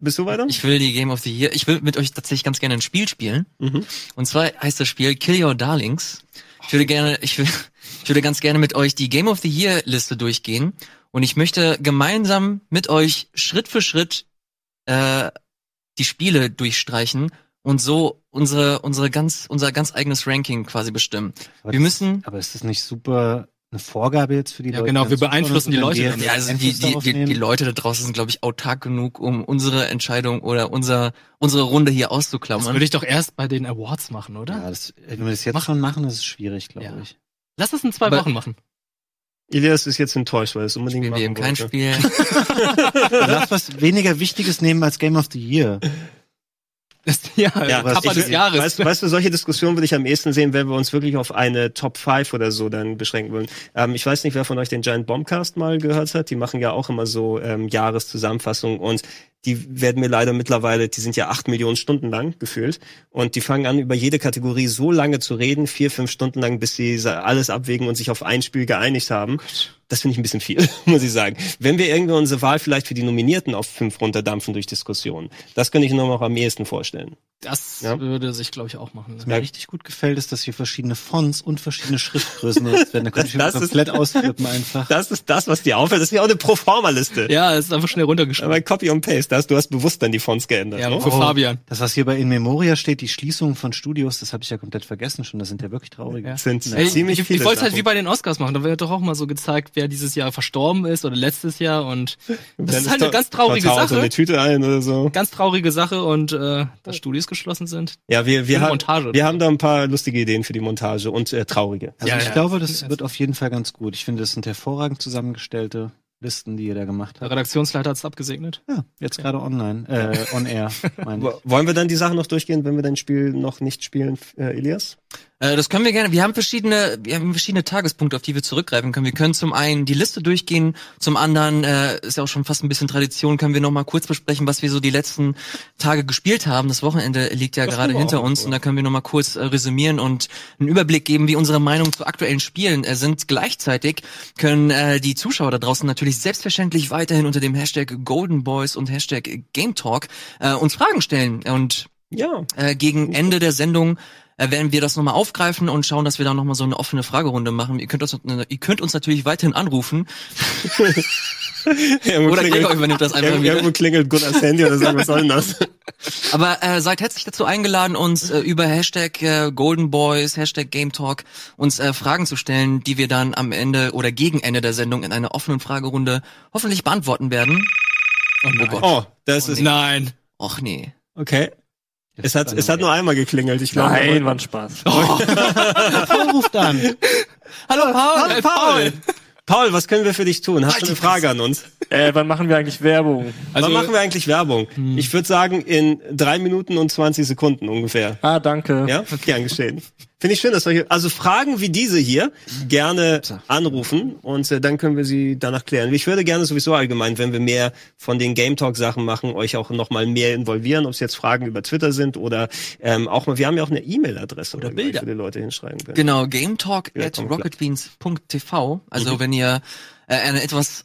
bist du weiter? ich will die Game of the Year, ich will mit euch tatsächlich ganz gerne ein Spiel spielen. Mhm. Und zwar heißt das Spiel Kill Your Darlings. Ich würde gerne, ich will, ich würde ganz gerne mit euch die Game of the Year Liste durchgehen. Und ich möchte gemeinsam mit euch Schritt für Schritt äh, die Spiele durchstreichen und so unsere, unsere ganz, unser ganz eigenes Ranking quasi bestimmen. Aber Wir das- müssen, Aber ist das nicht super eine Vorgabe jetzt für die Ja, Leute? genau, wir beeinflussen die Leute dann. ja, also die, die, die, die? Leute da draußen sind, glaube ich, autark genug, um unsere Entscheidung oder unser, unsere Runde hier Das auszuklammern. würde ich doch erst bei den Awards machen, oder? Ja, das, wenn wir das jetzt Mach- schon machen, das ist schwierig, glaube Ja. ich. Lass das in zwei Aber- Wochen machen. Elias ist jetzt enttäuscht, weil es unbedingt Spielen wir eben machen kein. Spiel. Lass was weniger Wichtiges nehmen als Game of the Year. Ja, Ja, Kappa ich- des Jahres. Weißt, weißt du, solche Diskussionen würde ich am ehesten sehen, wenn wir uns wirklich auf eine Top 5 oder so dann beschränken würden. Ähm, ich weiß nicht, wer von euch den Giant Bombcast mal gehört hat. Die machen ja auch immer so ähm, Jahreszusammenfassungen und die werden mir leider mittlerweile, die sind ja acht Millionen Stunden lang gefühlt und die fangen an, über jede Kategorie so lange zu reden, vier, fünf Stunden lang, bis sie alles abwägen und sich auf ein Spiel geeinigt haben. Das finde ich ein bisschen viel, muss ich sagen. Wenn wir irgendwie unsere Wahl vielleicht für die Nominierten auf fünf runterdampfen durch Diskussionen, das könnte ich nur noch am ehesten vorstellen. Das Ja. würde sich, glaube ich, auch machen. Was mir richtig gut gefällt, ist, dass hier verschiedene Fonts und verschiedene Schriftgrößen werden. Da könnte ich Das ist- komplett ausflippen einfach. Das ist das, was dir auffällt. Das ist ja auch eine Proforma-Liste. Ja, es ist einfach schnell runtergeschrieben. Aber Copy und Paste, das, du hast bewusst dann die Fonts geändert. Ja, ne? für Fabian. Das, was hier bei In Memoria steht, die Schließung von Studios, das habe ich ja komplett vergessen schon. Das sind ja wirklich traurige. Ja. sind Ey, ziemlich ich, viele ich wollte halt Sachen. wie bei den Oscars machen. Da wird doch auch mal so gezeigt, wer dieses Jahr verstorben ist oder letztes Jahr. Und das ist halt eine ganz traurige Taucht so Sache. eine Tüte ein oder so. Ganz traurige Sache und äh, dass Studios geschlossen sind. Ja, wir, wir, haben, Montage. wir haben da ein paar lustige Ideen für die Montage und äh, traurige. Also Ja, ich ja. glaube, das wird auf jeden Fall ganz gut. Ich finde, das sind hervorragend zusammengestellte Listen, die ihr da gemacht Der habt. Redaktionsleiter hat's abgesegnet. Ja, jetzt gerade online, äh, on air, meine ich. Wo- Wollen wir dann die Sachen noch durchgehen, wenn wir dein Spiel noch nicht spielen, äh, Elias? Äh, das können wir gerne. Wir haben verschiedene, wir haben verschiedene Tagespunkte, auf die wir zurückgreifen können. Wir können zum einen die Liste durchgehen, zum anderen äh, ist ja auch schon fast ein bisschen Tradition, können wir noch mal kurz besprechen, was wir so die letzten Tage gespielt haben. Das Wochenende liegt ja Das gerade hinter uns und da können wir noch mal kurz äh, resümieren und einen Überblick geben, wie unsere Meinung zu aktuellen Spielen äh, sind. Gleichzeitig können äh, die Zuschauer da draußen natürlich selbstverständlich weiterhin unter dem Hashtag Golden Boys und Hashtag Game Talk äh, uns Fragen stellen und Ja. äh, gegen Ende der Sendung äh, werden wir das nochmal aufgreifen und schauen, dass wir da nochmal so eine offene Fragerunde machen. Ihr könnt uns, ihr könnt uns natürlich weiterhin anrufen. Irgendwo Oder klingelt- Gregor übernimmt das einfach wieder. irgendwo klingelt Gunnars Handy oder sagen, was soll denn das? Aber äh, seid herzlich dazu eingeladen, uns äh, über Hashtag äh, Golden Boys, Hashtag Game Talk uns äh, Fragen zu stellen, die wir dann am Ende oder gegen Ende der Sendung in einer offenen Fragerunde hoffentlich beantworten werden. Oh, nein. Gott. Oh, das ist, Nein. Och nee. okay. Es hat, es hat nur einmal geklingelt, ich glaube. Nein, war ein Spaß. ruft an. Hallo Paul! Hallo, Paul! Paul, was können wir für dich tun? Hast du eine Frage an uns? Äh, wann machen wir eigentlich Werbung? Also, Wann machen wir eigentlich Werbung? Ich würde sagen, in drei Minuten und 20 Sekunden ungefähr. Ah, danke. Ja, gern geschehen. Finde ich schön, dass solche, also Fragen wie diese hier gerne anrufen und äh, dann können wir sie danach klären. Ich würde gerne sowieso allgemein, wenn wir mehr von den Game Talk Sachen machen, euch auch noch mal mehr involvieren, ob es jetzt Fragen über Twitter sind oder ähm, auch mal, wir haben ja auch eine E-Mail-Adresse, Oder wir Bilder. für die Leute hinschreiben können. Genau, gametalk Ja, at rocketbeans.tv. Also Mhm. wenn ihr äh, eine etwas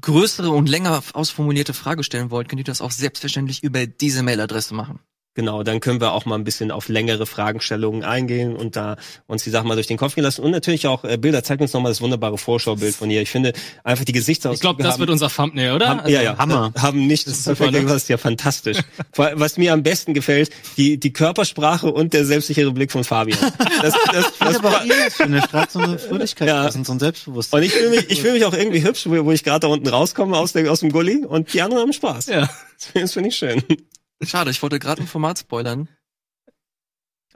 größere und länger ausformulierte Frage stellen wollt, könnt ihr das auch selbstverständlich über diese Mailadresse machen. Genau, dann können wir auch mal ein bisschen auf längere Fragestellungen eingehen und da uns die Sachen mal durch den Kopf gehen lassen. Und natürlich auch äh, Bilder. Zeigt uns nochmal das wunderbare Vorschaubild von ihr. Ich finde einfach die Gesichtsausdrücke ich glaube, das haben- wird unser Thumbnail, oder? Haben, Also, ja, ja, Hammer. äh, Haben nicht Das ist super, ne? das ist ja fantastisch. Was mir am besten gefällt, die, die Körpersprache und der selbstsichere Blick von Fabian. Das, das, Das das, das findet. Strahlt so eine Fröhlichkeit Ja. so ein Selbstbewusstsein. und ich fühle mich, ich fühle mich auch irgendwie hübsch, wo, wo ich gerade da unten rauskomme aus, der, aus dem Gully und die anderen haben Spaß. Ja. Das finde ich schön. Schade, ich wollte gerade ein Format spoilern.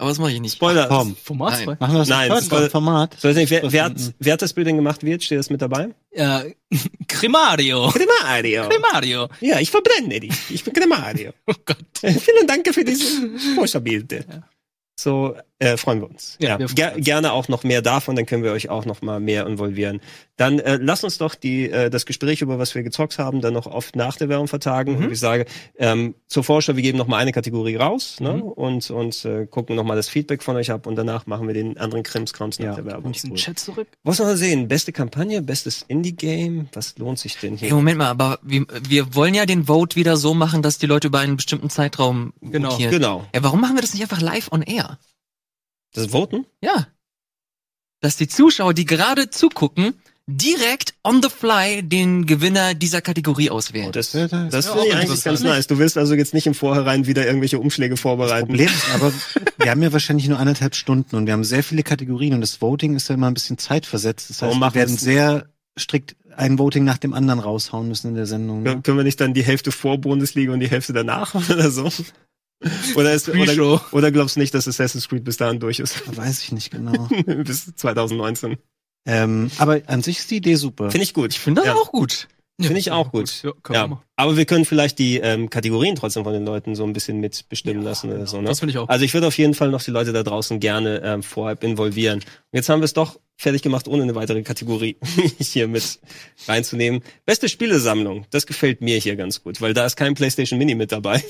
Aber das mache ich nicht. Spoiler. Komm, Format Nein. machen wir das Nein, das war- Format. So, nicht, wer, Was wer, hat, wer hat das Bild denn gemacht wird? Steht das mit dabei? Ja, Cremario. Cremario. Cremario. Ja, ich verbrenne dich. Ich bin Cremario. Oh Gott. Vielen Dank für diese Vorschaubilder. So äh, freuen wir uns. Ja, Ja, wir ger uns. gerne auch noch mehr davon, dann können wir euch auch noch mal mehr involvieren. Dann äh, lasst uns doch die äh, das Gespräch über was wir gezockt haben, dann noch oft nach der Werbung vertagen. Mhm. Und ich sage ähm, zur Vorschau, wir geben noch mal eine Kategorie raus, ne? Mhm. Und und äh, gucken noch mal das Feedback von euch ab und danach machen wir den anderen Krimskrams nach Ja, der Werbung. Diesen Chat zurück. Was noch mal sehen? Beste Kampagne, bestes Indie-Game. Was lohnt sich denn Hey, hier? Moment mal, aber wir, wir wollen ja den Vote wieder so machen, dass die Leute über einen bestimmten Zeitraum Genau. votieren. Genau. Ja, warum machen wir das nicht einfach live on air? Das Voten? Ja. Dass die Zuschauer, die gerade zugucken, direkt on the fly den Gewinner dieser Kategorie auswählen. Oh, das das das ja finde ich eigentlich ganz nice. Du willst also jetzt nicht im Vorhinein wieder irgendwelche Umschläge vorbereiten. Problem ist aber, wir haben ja wahrscheinlich nur anderthalb Stunden und wir haben sehr viele Kategorien und das Voting ist ja immer ein bisschen zeitversetzt. Das heißt, Warum wir werden sehr strikt ein Voting nach dem anderen raushauen müssen in der Sendung. Ne? Können wir nicht dann die Hälfte vor Bundesliga und die Hälfte danach oder so? Oder, ist, oder, oder glaubst du nicht, dass Assassin's Creed bis dahin durch ist? Weiß ich nicht genau. bis 2019. ähm, aber an sich ist die Idee super. Finde ich gut. Ich finde das ja. auch gut. Finde ich auch gut. Ja, Ja. Aber wir können vielleicht die ähm, Kategorien trotzdem von den Leuten so ein bisschen mitbestimmen lassen oder so. Ne? Das finde ich auch. Also ich würde auf jeden Fall noch die Leute da draußen gerne ähm, vorab involvieren. Und jetzt haben wir es doch fertig gemacht, ohne eine weitere Kategorie hier mit reinzunehmen. Beste Spielesammlung, das gefällt mir hier ganz gut, weil da ist kein PlayStation Mini mit dabei.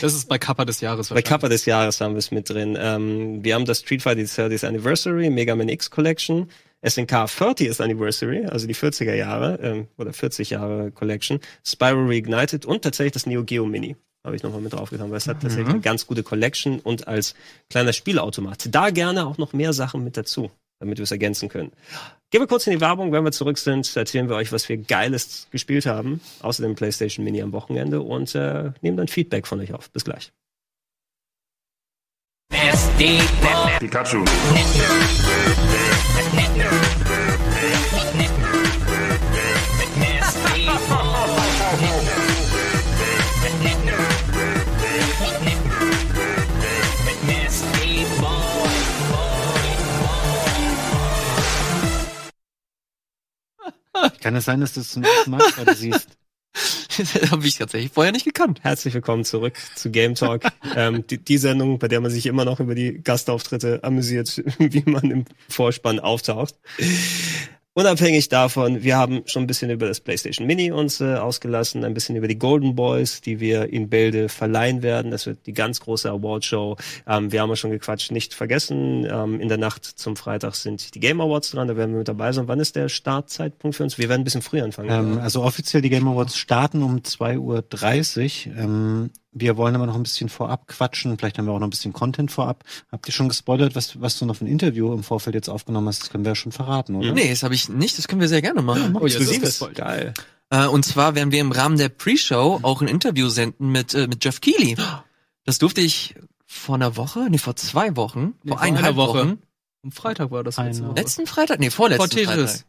Das ist bei Kappa des Jahres Bei Kappa des Jahres haben wir es mit drin. Ähm, wir haben das Street Fighter 30th Anniversary, Mega Man X Collection, SNK 30th Anniversary, also die 40er Jahre ähm, oder 40 Jahre Collection, Spyro Reignited und tatsächlich das Neo Geo Mini. Habe ich nochmal mit draufgetan, weil es hat tatsächlich eine ganz gute Collection und als kleiner Spielautomat. Da gerne auch noch mehr Sachen mit dazu, damit wir es ergänzen können. Gehen wir kurz in die Werbung, wenn wir zurück sind, erzählen wir euch, was wir Geiles gespielt haben, außer dem PlayStation Mini am Wochenende und äh, nehmen dann Feedback von euch auf. Bis gleich. Pikachu. Kann es sein, dass du es zum ersten Mal gerade siehst? Das habe ich tatsächlich vorher nicht gekannt. Herzlich willkommen zurück zu Game Talk. ähm, die, die Sendung, bei der man sich immer noch über die Gastauftritte amüsiert, wie man im Vorspann auftaucht. Unabhängig davon, wir haben schon ein bisschen über das PlayStation Mini uns äh, ausgelassen, ein bisschen über die Golden Boys, die wir in Bälde verleihen werden. Das wird die ganz große Awardshow. Ähm, wir haben ja schon gequatscht, nicht vergessen. Ähm, in der Nacht zum Freitag sind die Game Awards dran, da werden wir mit dabei sein. Wann ist der Startzeitpunkt für uns? Wir werden ein bisschen früher anfangen. Ähm, also offiziell die Game Awards starten um 2.30 Uhr. Ähm, wir wollen aber noch ein bisschen vorab quatschen. Vielleicht haben wir auch noch ein bisschen Content vorab. Habt ihr schon gespoilert, was, was du noch für ein Interview im Vorfeld jetzt aufgenommen hast? Das können wir ja schon verraten, oder? Nee, das habe ich nicht. Das können wir sehr gerne machen. Oh, jetzt ist es Exklusives. gespoilt. Geil. Äh, und zwar werden wir im Rahmen der Pre-Show auch ein Interview senden mit, äh, mit Jeff Keighley. Das durfte ich vor einer Woche, nee, vor zwei Wochen, Nee, vor vor eineinhalb einer Woche. Wochen. Am Freitag war das letzte Woche. Letzten Freitag? Nee, vorletzten Vor Tetris. Freitag.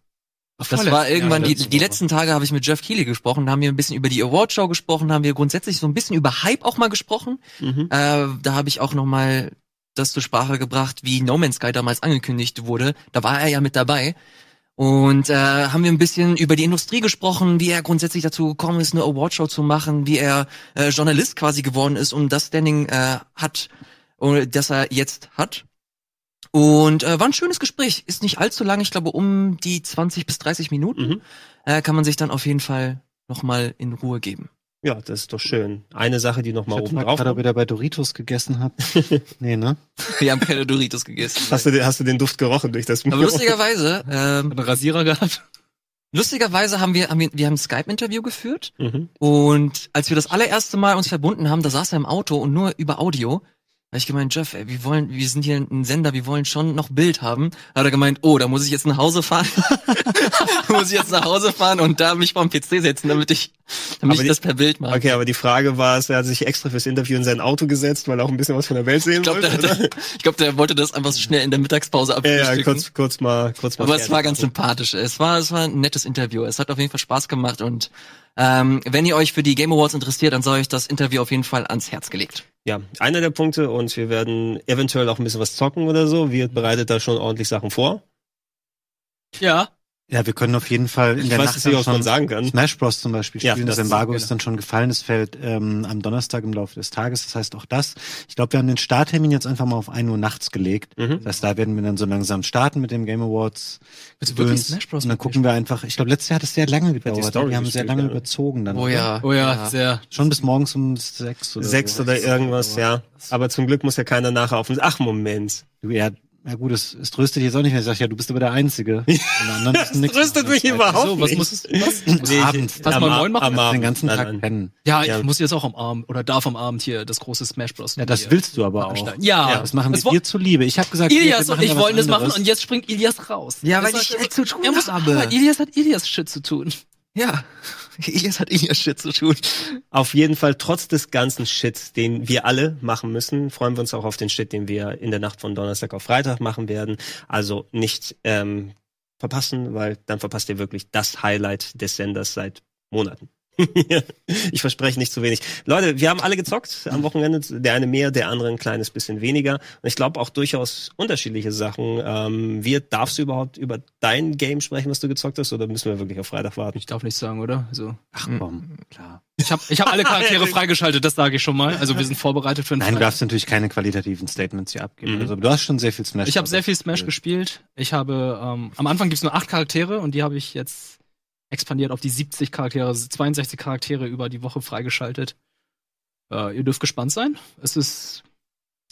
Das war irgendwann, die, die letzten Tage habe ich mit Jeff Keighley gesprochen, da haben wir ein bisschen über die Awardshow gesprochen, haben wir grundsätzlich so ein bisschen über Hype auch mal gesprochen. Mhm. Äh, da habe ich auch noch mal das zur Sprache gebracht, wie No Man's Sky damals angekündigt wurde. Da war er ja mit dabei. Und äh, haben wir ein bisschen über die Industrie gesprochen, wie er grundsätzlich dazu gekommen ist, eine Awardshow zu machen, wie er äh, Journalist quasi geworden ist und das Standing äh, hat, und das er jetzt hat. Und äh, war ein schönes Gespräch. Ist nicht allzu lang, ich glaube um die 20 bis 30 Minuten. Mhm. Äh, kann man sich dann auf jeden Fall noch mal in Ruhe geben. Ja, das ist doch schön. Eine Sache, die noch Ich mal hab oben drauf gerade, ob kommt. ihr da bei Doritos gegessen habt. nee, ne? Wir haben keine Doritos gegessen. Hast du, den- hast du den Duft gerochen durch das Aber lustigerweise, ähm, Einen Rasierer gehabt. lustigerweise haben wir, haben wir, wir haben ein Skype-Interview geführt Mhm. und als wir das allererste Mal uns verbunden haben, da saß er im Auto und nur über Audio. Da hab ich gemeint, Jeff, ey, wir wollen, wir sind hier ein Sender, wir wollen schon noch Bild haben. Da hat er gemeint, oh, da muss ich jetzt nach Hause fahren. muss ich jetzt nach Hause fahren und da mich vorm PC setzen, damit ich, damit Aber ich das per Bild mache. Okay, aber die Frage war, es, er hat sich extra fürs Interview in sein Auto gesetzt, weil er auch ein bisschen was von der Welt sehen Ich glaube, wollte. der, ich glaub, der wollte das einfach so schnell in der Mittagspause Ja, abfrühstücken. ja, kurz, kurz mal, kurz mal. Aber es war ganz sympathisch. Es war, es war ein nettes Interview. Es hat auf jeden Fall Spaß gemacht und ähm, wenn ihr euch für die Game Awards interessiert, dann sei euch das Interview auf jeden Fall ans Herz gelegt. Ja, einer der Punkte und wir werden eventuell auch ein bisschen was zocken oder so. Wir bereitet da schon ordentlich Sachen vor. Ja. Ja, wir können auf jeden Fall in Ich der weiß Nacht nicht, dann was man schon sagen kann. Smash Bros. zum Beispiel Ja, spielen. das das Embargo ist- ist dann schon gefallen. Es fällt ähm, am Donnerstag im Laufe des Tages. Das heißt auch das. Ich glaube, wir haben den Starttermin jetzt einfach mal auf 1 Uhr nachts gelegt. Mhm. Das heißt, da werden wir dann so langsam starten mit dem Game Awards. Willst du wirklich. Smash Bros. Und dann gucken wir einfach. Ich glaube, letztes Jahr hat es sehr lange gedauert. Story Wir haben sehr lange ja. überzogen dann. Oh oder? ja. Oh ja, sehr. Schon bis morgens um sechs oder Sechs so. oder irgendwas, ja. Aber zum Glück muss ja keiner nachher auf den, ach Moment. Du, ja, ja gut, es, es tröstet dich jetzt auch nicht mehr. Ich sag, ja, du bist aber der Einzige. Nichts tröstet machen. mich Das überhaupt So, was nicht. muss es, was? Nee, Abends. ich- Lass am mal Ab- neun machen. am Den Abend. ganzen Nein, Tag nein. pennen. Ja, Ja. ich muss jetzt auch am Abend oder darf am Abend hier das große Smash Bros. Ja, das willst du aber auch. Ja, Ja, Das machen wir dir zuliebe. Ich habe gesagt, Ilias wir und ich was wollen das machen und jetzt springt Ilias raus. Ja, Das weil ich er- zu tun muss habe. aber Ilias hat Ilias Shit zu tun. Ja. Elias hat Elias Shit zu tun. Auf jeden Fall, trotz des ganzen Shits, den wir alle machen müssen, freuen wir uns auch auf den Shit, den wir in der Nacht von Donnerstag auf Freitag machen werden. Also nicht ähm, verpassen, weil dann verpasst ihr wirklich das Highlight des Senders seit Monaten. ich verspreche nicht zu wenig. Leute, wir haben alle gezockt am Wochenende. Der eine mehr, der andere ein kleines bisschen weniger. Und ich glaube auch durchaus unterschiedliche Sachen. Ähm, wir, darfst du überhaupt über dein Game sprechen, was du gezockt hast, oder müssen wir wirklich auf Freitag warten? Ich darf nicht sagen, oder? Also, Ach komm, klar. ich habe ich hab alle Charaktere freigeschaltet, das sage ich schon mal. Also wir sind vorbereitet für einen Nein, du Freitag. darfst natürlich keine qualitativen Statements hier abgeben. Mhm. Also du hast schon sehr viel Smash. Ich habe sehr viel Smash gespielt. Ich habe ähm, am Anfang gibt's nur acht Charaktere und die habe ich jetzt expandiert auf die 70 Charaktere, also 62 Charaktere über die Woche freigeschaltet. Äh, ihr dürft gespannt sein. Es ist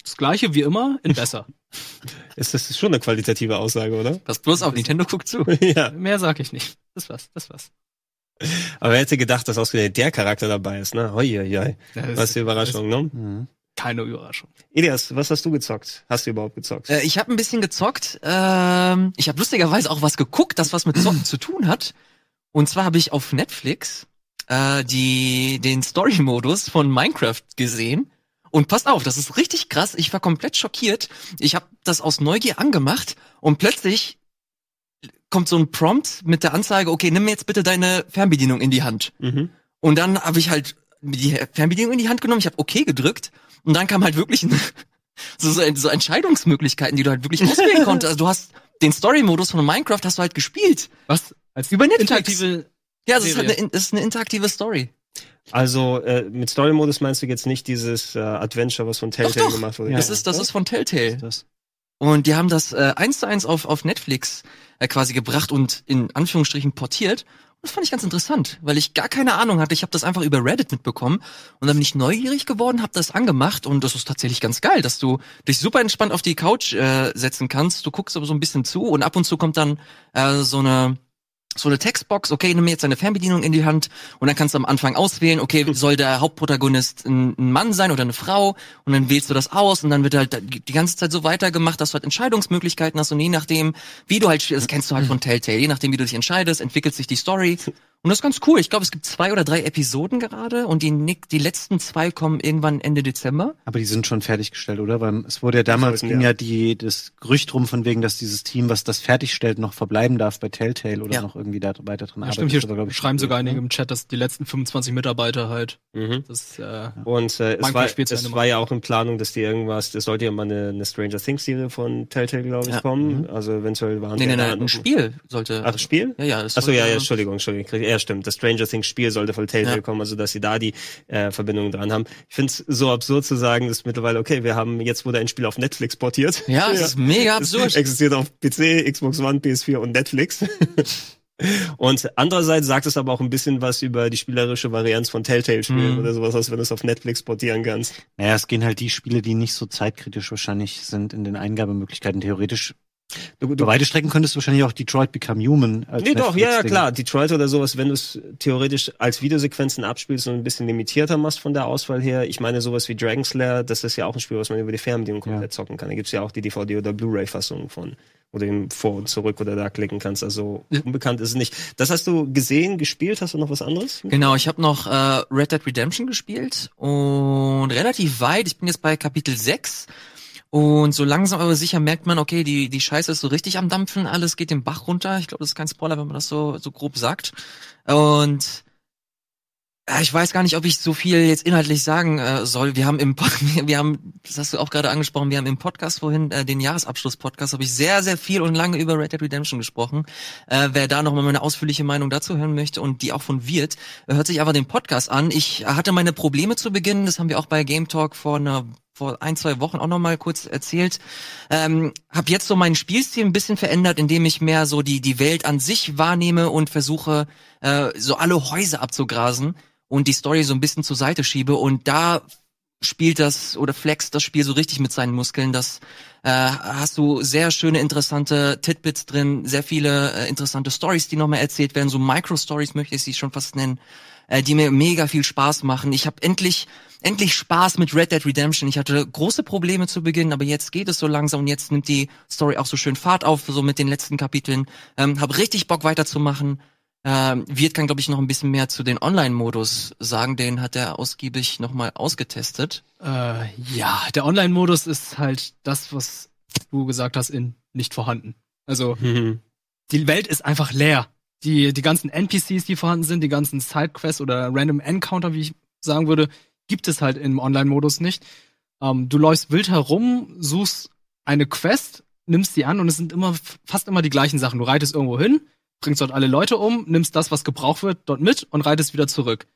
das gleiche wie immer in besser. Ist das ist schon eine qualitative Aussage, oder? Pass bloß auf, Nintendo guckt zu. ja. Mehr sag ich nicht. Das war's, das war's. Aber wer hätte gedacht, dass ausgerechnet der Charakter dabei ist, ne? Hoi, hoi, hoi. Was die Überraschung, ne? Mhm. Keine Überraschung. Elias, was hast du gezockt? Hast du überhaupt gezockt? Äh, ich habe ein bisschen gezockt. Ähm, ich habe lustigerweise auch was geguckt, das was mit Zocken zu tun hat. Und zwar habe ich auf Netflix äh, die den Story-Modus von Minecraft gesehen. Und passt auf, das ist richtig krass. Ich war komplett schockiert. Ich habe das aus Neugier angemacht und plötzlich kommt so ein Prompt mit der Anzeige, okay, nimm mir jetzt bitte deine Fernbedienung in die Hand. Mhm. Und dann habe ich halt die Fernbedienung in die Hand genommen, ich habe okay gedrückt und dann kam halt wirklich ein, so, so, so Entscheidungsmöglichkeiten, die du halt wirklich auswählen konntest. Also du hast den Story-Modus von Minecraft hast du halt gespielt. Was? Als Über Netflix. interaktive Ja, das ist, halt eine, das ist eine interaktive Story. Also äh, mit Story-Modus meinst du jetzt nicht dieses äh, Adventure, was von Telltale doch. gemacht wurde? Das ist, das ist von Telltale. Das. Und die haben das äh, eins zu eins auf, auf Netflix äh, quasi gebracht und in Anführungsstrichen portiert. Und das fand ich ganz interessant, weil ich gar keine Ahnung hatte. Ich habe das einfach über Reddit mitbekommen und dann bin ich neugierig geworden, habe das angemacht und das ist tatsächlich ganz geil, dass du dich super entspannt auf die Couch äh, setzen kannst. Du guckst aber so ein bisschen zu und ab und zu kommt dann äh, so eine so eine Textbox, okay, nimm mir jetzt deine Fernbedienung in die Hand und dann kannst du am Anfang auswählen, okay, soll der Hauptprotagonist ein, Mann sein oder eine Frau? Und dann wählst du das aus und dann wird halt die ganze Zeit so weitergemacht, dass du halt Entscheidungsmöglichkeiten hast und je nachdem, wie du halt, das kennst du halt von Telltale, je nachdem, wie du dich entscheidest, entwickelt sich die Story und das ist ganz cool. Ich glaube, es gibt zwei oder drei Episoden gerade und die, nick- die letzten zwei kommen irgendwann Ende Dezember. Aber die sind schon fertiggestellt, oder? Weil es wurde ja damals ging ja. ja die das Gerücht rum von wegen, dass dieses Team, was das fertigstellt, noch verbleiben darf bei Telltale oder Ja. noch irgendwie da weiter dran Ja, arbeitet. stimmt, hier aber, ich, schreiben sogar ne? einige im Chat, dass die letzten 25 Mitarbeiter halt, Mhm. das, äh, Und äh, es, war, es ja war ja auch in Planung, dass die irgendwas, das sollte ja mal eine, eine Stranger Things Serie von Telltale, glaube ich, Ja. kommen. Also eventuell waren Nee, nee, nee, ein Spiel sollte. Ach, ein Spiel? Ja, ja. es Achso, ja, ja, Entschuldigung, Entschuldigung. Ja, stimmt. Das Stranger Things Spiel sollte von Telltale Ja. kommen, also dass sie da die äh, Verbindung dran haben. Ich finde es so absurd zu sagen, dass mittlerweile, okay, wir haben, jetzt wurde ein Spiel auf Netflix portiert. Ja, es ist mega Es absurd. existiert auf PC, Xbox One, PS4 und Netflix. Und andererseits sagt es aber auch ein bisschen was über die spielerische Varianz von Telltale-Spielen Mhm. oder sowas, als wenn du es auf Netflix portieren kannst. Naja, es gehen halt die Spiele, die nicht so zeitkritisch wahrscheinlich sind in den Eingabemöglichkeiten. Theoretisch, Du, über weite Strecken könntest du wahrscheinlich auch Detroit Become Human als Nee, doch, ja, ja, klar. Detroit oder sowas, wenn du es theoretisch als Videosequenzen abspielst und ein bisschen limitierter machst von der Auswahl her. Ich meine, sowas wie Dragon Slayer, das ist ja auch ein Spiel, was man über die Fernbedienung komplett zocken kann. Da gibt's ja auch die DVD- oder Blu-ray-Fassung von, wo du eben vor und zurück oder da klicken kannst. Also unbekannt ist es nicht. Das hast du gesehen, gespielt? Hast du noch was anderes? Genau, ich habe noch äh, Red Dead Redemption gespielt und relativ weit. Ich bin jetzt bei Kapitel 6 und so langsam aber sicher merkt man, okay, die die Scheiße ist so richtig am dampfen, alles geht den Bach runter. Ich glaube, das ist kein Spoiler, wenn man das so so grob sagt. Und ja, ich weiß gar nicht, ob ich so viel jetzt inhaltlich sagen äh, soll. Wir haben im wir haben, das hast du auch gerade angesprochen, wir haben im Podcast vorhin äh, den Jahresabschluss-Podcast, habe ich sehr sehr viel und lange über Red Dead Redemption gesprochen. Äh, wer da noch mal meine ausführliche Meinung dazu hören möchte und die auch von wird, äh, hört sich aber den Podcast an. Ich hatte meine Probleme zu Beginn, das haben wir auch bei Game Talk vor einer vor ein, zwei Wochen auch noch mal kurz erzählt. Ähm, hab jetzt so meinen Spielstil ein bisschen verändert, indem ich mehr so die, die Welt an sich wahrnehme und versuche, äh, so alle Häuser abzugrasen und die Story so ein bisschen zur Seite schiebe. Und da spielt das oder flext das Spiel so richtig mit seinen Muskeln. Das äh, hast du sehr schöne, interessante Titbits drin, sehr viele äh, interessante Stories, die nochmal erzählt werden. So Micro-Stories möchte ich sie schon fast nennen, äh, die mir mega viel Spaß machen. Ich habe endlich endlich Spaß mit Red Dead Redemption. Ich hatte große Probleme zu Beginn, aber jetzt geht es so langsam und jetzt nimmt die Story auch so schön Fahrt auf, so mit den letzten Kapiteln. Ähm, hab richtig Bock weiterzumachen. Ähm, Wirt kann, glaube ich, noch ein bisschen mehr zu den Online-Modus sagen. Den hat er ausgiebig nochmal ausgetestet. Äh, ja, der Online-Modus ist halt das, was du gesagt hast, in nicht vorhanden. Also, Mhm. die Welt ist einfach leer. Die, die ganzen NPCs, die vorhanden sind, die ganzen Sidequests oder Random Encounter, wie ich sagen würde, gibt es halt im Online-Modus nicht. Ähm, du läufst wild herum, suchst eine Quest, nimmst die an und es sind immer fast immer die gleichen Sachen. Du reitest irgendwo hin, bringst dort alle Leute um, nimmst das, was gebraucht wird, dort mit und reitest wieder zurück.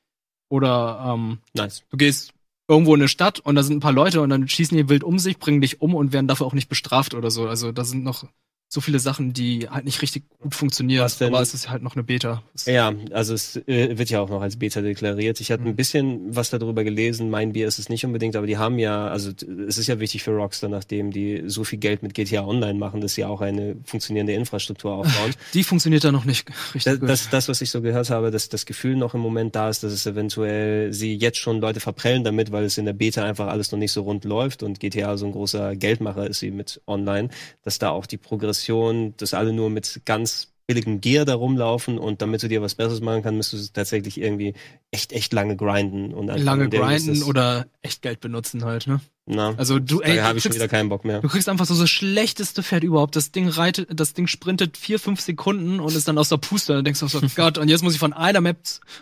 Oder ähm, Nice. du gehst irgendwo in eine Stadt und da sind ein paar Leute und dann schießen die wild um sich, bringen dich um und werden dafür auch nicht bestraft oder so. Also da sind noch so viele Sachen, die halt nicht richtig gut funktionieren. Was denn? Aber es ist halt noch eine Beta. Es- Ja, also es äh, wird ja auch noch als Beta deklariert. Ich hatte Mhm. ein bisschen was darüber gelesen. Mein Bier ist es nicht unbedingt, aber die haben ja, also es ist ja wichtig für Rockstar, nachdem die so viel Geld mit GTA Online machen, dass sie auch eine funktionierende Infrastruktur aufbauen. Die funktioniert da noch nicht richtig das, gut. das, das, was ich so gehört habe, dass das Gefühl noch im Moment da ist, dass es eventuell sie jetzt schon Leute verprellen damit, weil es in der Beta einfach alles noch nicht so rund läuft und GTA so ein großer Geldmacher ist sie mit Online, dass da auch die Progression, dass alle nur mit ganz billigem Gear da rumlaufen und damit du dir was Besseres machen kannst, müsstest du tatsächlich irgendwie echt, echt lange grinden und einfach- Lange grinden oder echt Geld benutzen halt, ne? na, Also du, ey, da habe ich schon wieder keinen Bock mehr. Du kriegst einfach so das schlechteste Pferd überhaupt. Das Ding reitet, das Ding sprintet vier, fünf Sekunden und ist dann aus der Puste. Und dann denkst du auch so, Gott, und jetzt muss ich von einer Map,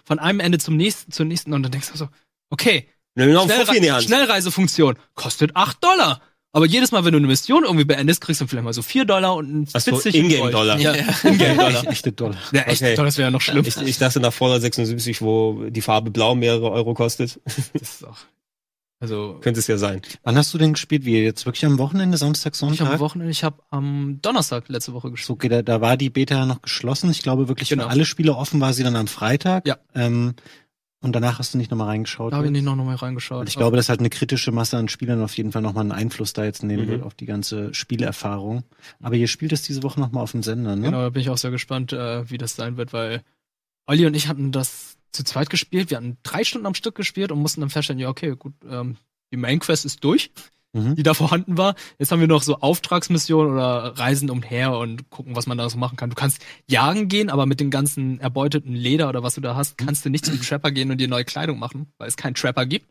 von einem Ende zum nächsten, zur nächsten. Und dann denkst du so, okay, Schnellre. Schnellreisefunktion kostet acht Dollar. Aber jedes Mal, wenn du eine Mission irgendwie beendest, kriegst du vielleicht mal so vier Dollar und ein Ach so, Ingame-Dollar. Ja. Ingame-Dollar. Echte Dollar. Ja, echt, Okay. das wäre ja noch schlimm. Ich, ich dachte nach Fallout 76, wo die Farbe Blau mehrere Euro kostet, Das ist auch, also, könnte es ja sein. Wann hast du denn gespielt? Wie jetzt wirklich am Wochenende, Samstag, ich habe am Sonntag? Wochenende, ich habe am Donnerstag letzte Woche gespielt. So, okay, da, da war die Beta ja noch geschlossen. Ich glaube wirklich, Genau. für alle Spiele offen war sie dann am Freitag. Ja. Ähm, und danach hast du nicht nochmal reingeschaut. Da habe ich nicht noch mal reingeschaut. Weil ich glaube, dass halt eine kritische Masse an Spielern auf jeden Fall nochmal einen Einfluss da jetzt nehmen Mhm. wird auf die ganze Spielerfahrung. Aber ihr spielt es diese Woche nochmal auf dem Sender, ne? Genau, da bin ich auch sehr gespannt, äh, wie das sein wird, weil Olli und ich hatten das zu zweit gespielt. Wir hatten drei Stunden am Stück gespielt und mussten dann feststellen, ja, okay, gut, ähm, die Main Quest ist durch, Mhm. die da vorhanden war. Jetzt haben wir noch so Auftragsmissionen oder Reisen umher und gucken, was man da so machen kann. Du kannst jagen gehen, aber mit dem ganzen erbeuteten Leder oder was du da hast, kannst du nicht zum Trapper gehen und dir neue Kleidung machen, weil es keinen Trapper gibt.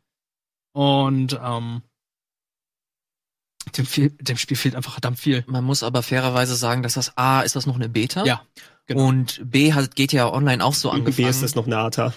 Und ähm, dem, viel, dem Spiel fehlt einfach verdammt viel. Man muss aber fairerweise sagen, dass das A, ist das noch eine Beta? Ja, genau. Und B hat GTA Online auch so angefangen. Wie ist das noch eine ATA?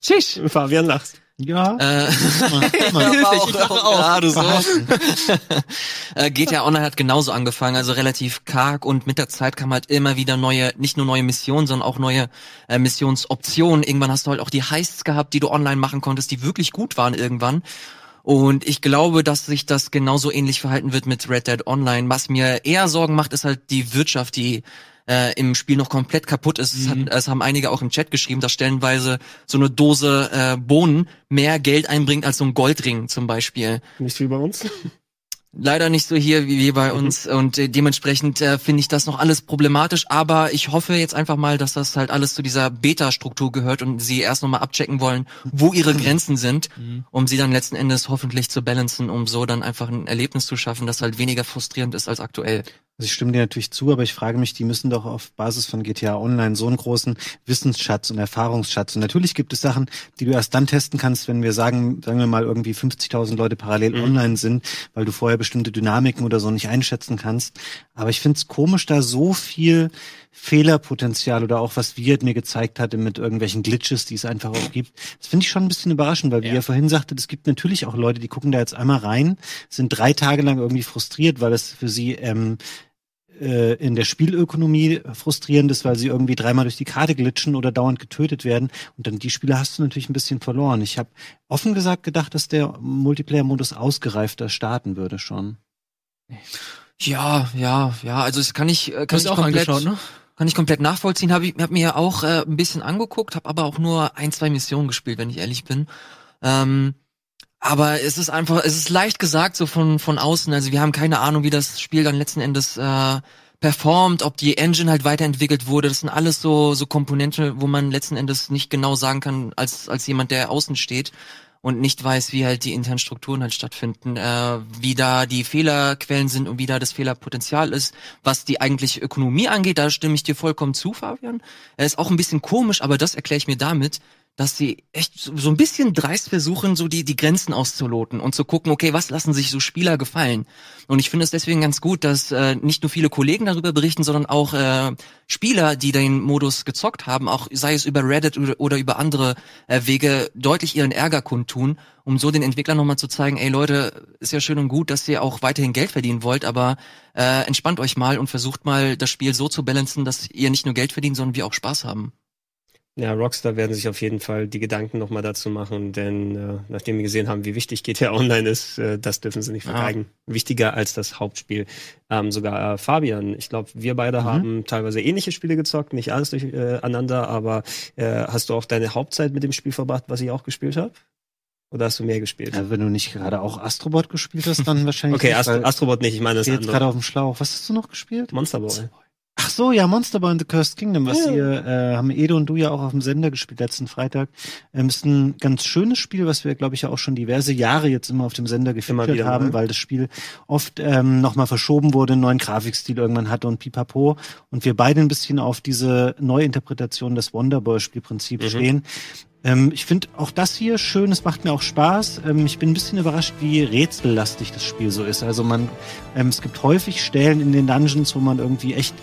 Tschüss. Fabian lacht. Ja. Äh, ich auch, ich auch. gerade so. Verhalten. äh, GTA Online hat genauso angefangen, also relativ karg und mit der Zeit kam halt immer wieder neue, nicht nur neue Missionen, sondern auch neue äh, Missionsoptionen. Irgendwann hast du halt auch die Heists gehabt, die du online machen konntest, die wirklich gut waren irgendwann. Und ich glaube, dass sich das genauso ähnlich verhalten wird mit Red Dead Online. Was mir eher Sorgen macht, ist halt die Wirtschaft, die äh, im Spiel noch komplett kaputt ist. Es, hat, es haben einige auch im Chat geschrieben, dass stellenweise so eine Dose äh, Bohnen mehr Geld einbringt als so ein Goldring zum Beispiel. Nicht wie bei uns. Leider nicht so hier wie, wie bei uns und äh, dementsprechend äh, finde ich das noch alles problematisch, aber ich hoffe jetzt einfach mal, dass das halt alles zu dieser Beta-Struktur gehört und sie erst nochmal abchecken wollen, wo ihre Grenzen sind, um sie dann letzten Endes hoffentlich zu balancen, um so dann einfach ein Erlebnis zu schaffen, das halt weniger frustrierend ist als aktuell. Also ich stimme dir natürlich zu, aber ich frage mich, die müssen doch auf Basis von GTA Online so einen großen Wissensschatz und Erfahrungsschatz. Und natürlich gibt es Sachen, die du erst dann testen kannst, wenn wir sagen, sagen wir mal irgendwie 50.000 Leute parallel online sind, weil du vorher bestimmte Dynamiken oder so nicht einschätzen kannst. Aber ich finde es komisch, da so viel Fehlerpotenzial oder auch was Wirt mir gezeigt hatte mit irgendwelchen Glitches, die es einfach auch gibt. Das finde ich schon ein bisschen überraschend, weil wie Ja. ihr vorhin sagtet, es gibt natürlich auch Leute, die gucken da jetzt einmal rein, sind drei Tage lang irgendwie frustriert, weil es für sie ähm, äh, in der Spielökonomie frustrierend ist, weil sie irgendwie dreimal durch die Karte glitschen oder dauernd getötet werden. Und dann die Spiele hast du natürlich ein bisschen verloren. Ich habe offen gesagt gedacht, dass der Multiplayer-Modus ausgereifter starten würde schon. Ja, ja, ja, also das kann ich, äh, Du kann ich auch komplett, ne? kann ich komplett nachvollziehen. Habe ich hab mir ja auch äh, ein bisschen angeguckt, habe aber auch nur ein, zwei Missionen gespielt, wenn ich ehrlich bin. Ähm, aber es ist einfach, es ist leicht gesagt so von von außen. Also wir haben keine Ahnung, wie das Spiel dann letzten Endes äh, performt, ob die Engine halt weiterentwickelt wurde. Das sind alles so so Komponente, wo man letzten Endes nicht genau sagen kann als als jemand, der außen steht und nicht weiß, wie halt die internen Strukturen halt stattfinden, äh, wie da die Fehlerquellen sind und wie da das Fehlerpotenzial ist, was die eigentliche Ökonomie angeht, da stimme ich dir vollkommen zu, Fabian. Er ist auch ein bisschen komisch, aber das erkläre ich mir damit, dass sie echt so, so ein bisschen dreist versuchen, so die, die Grenzen auszuloten und zu gucken, okay, was lassen sich so Spieler gefallen? Und ich finde es deswegen ganz gut, dass äh, nicht nur viele Kollegen darüber berichten, sondern auch äh, Spieler, die den Modus gezockt haben, auch sei es über Reddit oder, oder über andere äh, Wege, deutlich ihren Ärger kundtun, um so den Entwicklern nochmal zu zeigen, ey Leute, ist ja schön und gut, dass ihr auch weiterhin Geld verdienen wollt, aber äh, entspannt euch mal und versucht mal das Spiel so zu balancen, dass ihr nicht nur Geld verdient, sondern wir auch Spaß haben. Ja, Rockstar werden sich auf jeden Fall die Gedanken nochmal dazu machen, denn äh, nachdem wir gesehen haben, wie wichtig GTA Online ist, äh, das dürfen sie nicht vergeigen. Wichtiger als das Hauptspiel. Ähm, sogar äh, Fabian, ich glaube, wir beide Mhm. haben teilweise ähnliche Spiele gezockt, nicht alles durcheinander, aber äh, hast du auch deine Hauptzeit mit dem Spiel verbracht, was ich auch gespielt habe? Oder hast du mehr gespielt? Ja, wenn du nicht gerade auch Astrobot gespielt hast, dann wahrscheinlich okay, nicht, Ast weil Astrobot nicht, ich meine das jetzt gerade andere. auf dem Schlauch. Was hast du noch gespielt? Monster Boy. Ach so, ja, Monster Boy and the Cursed Kingdom, was Ja. ihr, äh, haben Edo und du ja auch auf dem Sender gespielt letzten Freitag. Ähm, ist ein ganz schönes Spiel, was wir, glaube ich, ja auch schon diverse Jahre jetzt immer auf dem Sender wieder haben, mal. weil das Spiel oft ähm, nochmal verschoben wurde, einen neuen Grafikstil irgendwann hatte und pipapo. Und wir beide ein bisschen auf diese Neuinterpretation des Wonderboy-Spielprinzips Mhm. stehen. Ähm, ich finde auch das hier schön, es macht mir auch Spaß. Ähm, ich bin ein bisschen überrascht, wie rätsellastig das Spiel so ist. Also man, ähm, es gibt häufig Stellen in den Dungeons, wo man irgendwie echt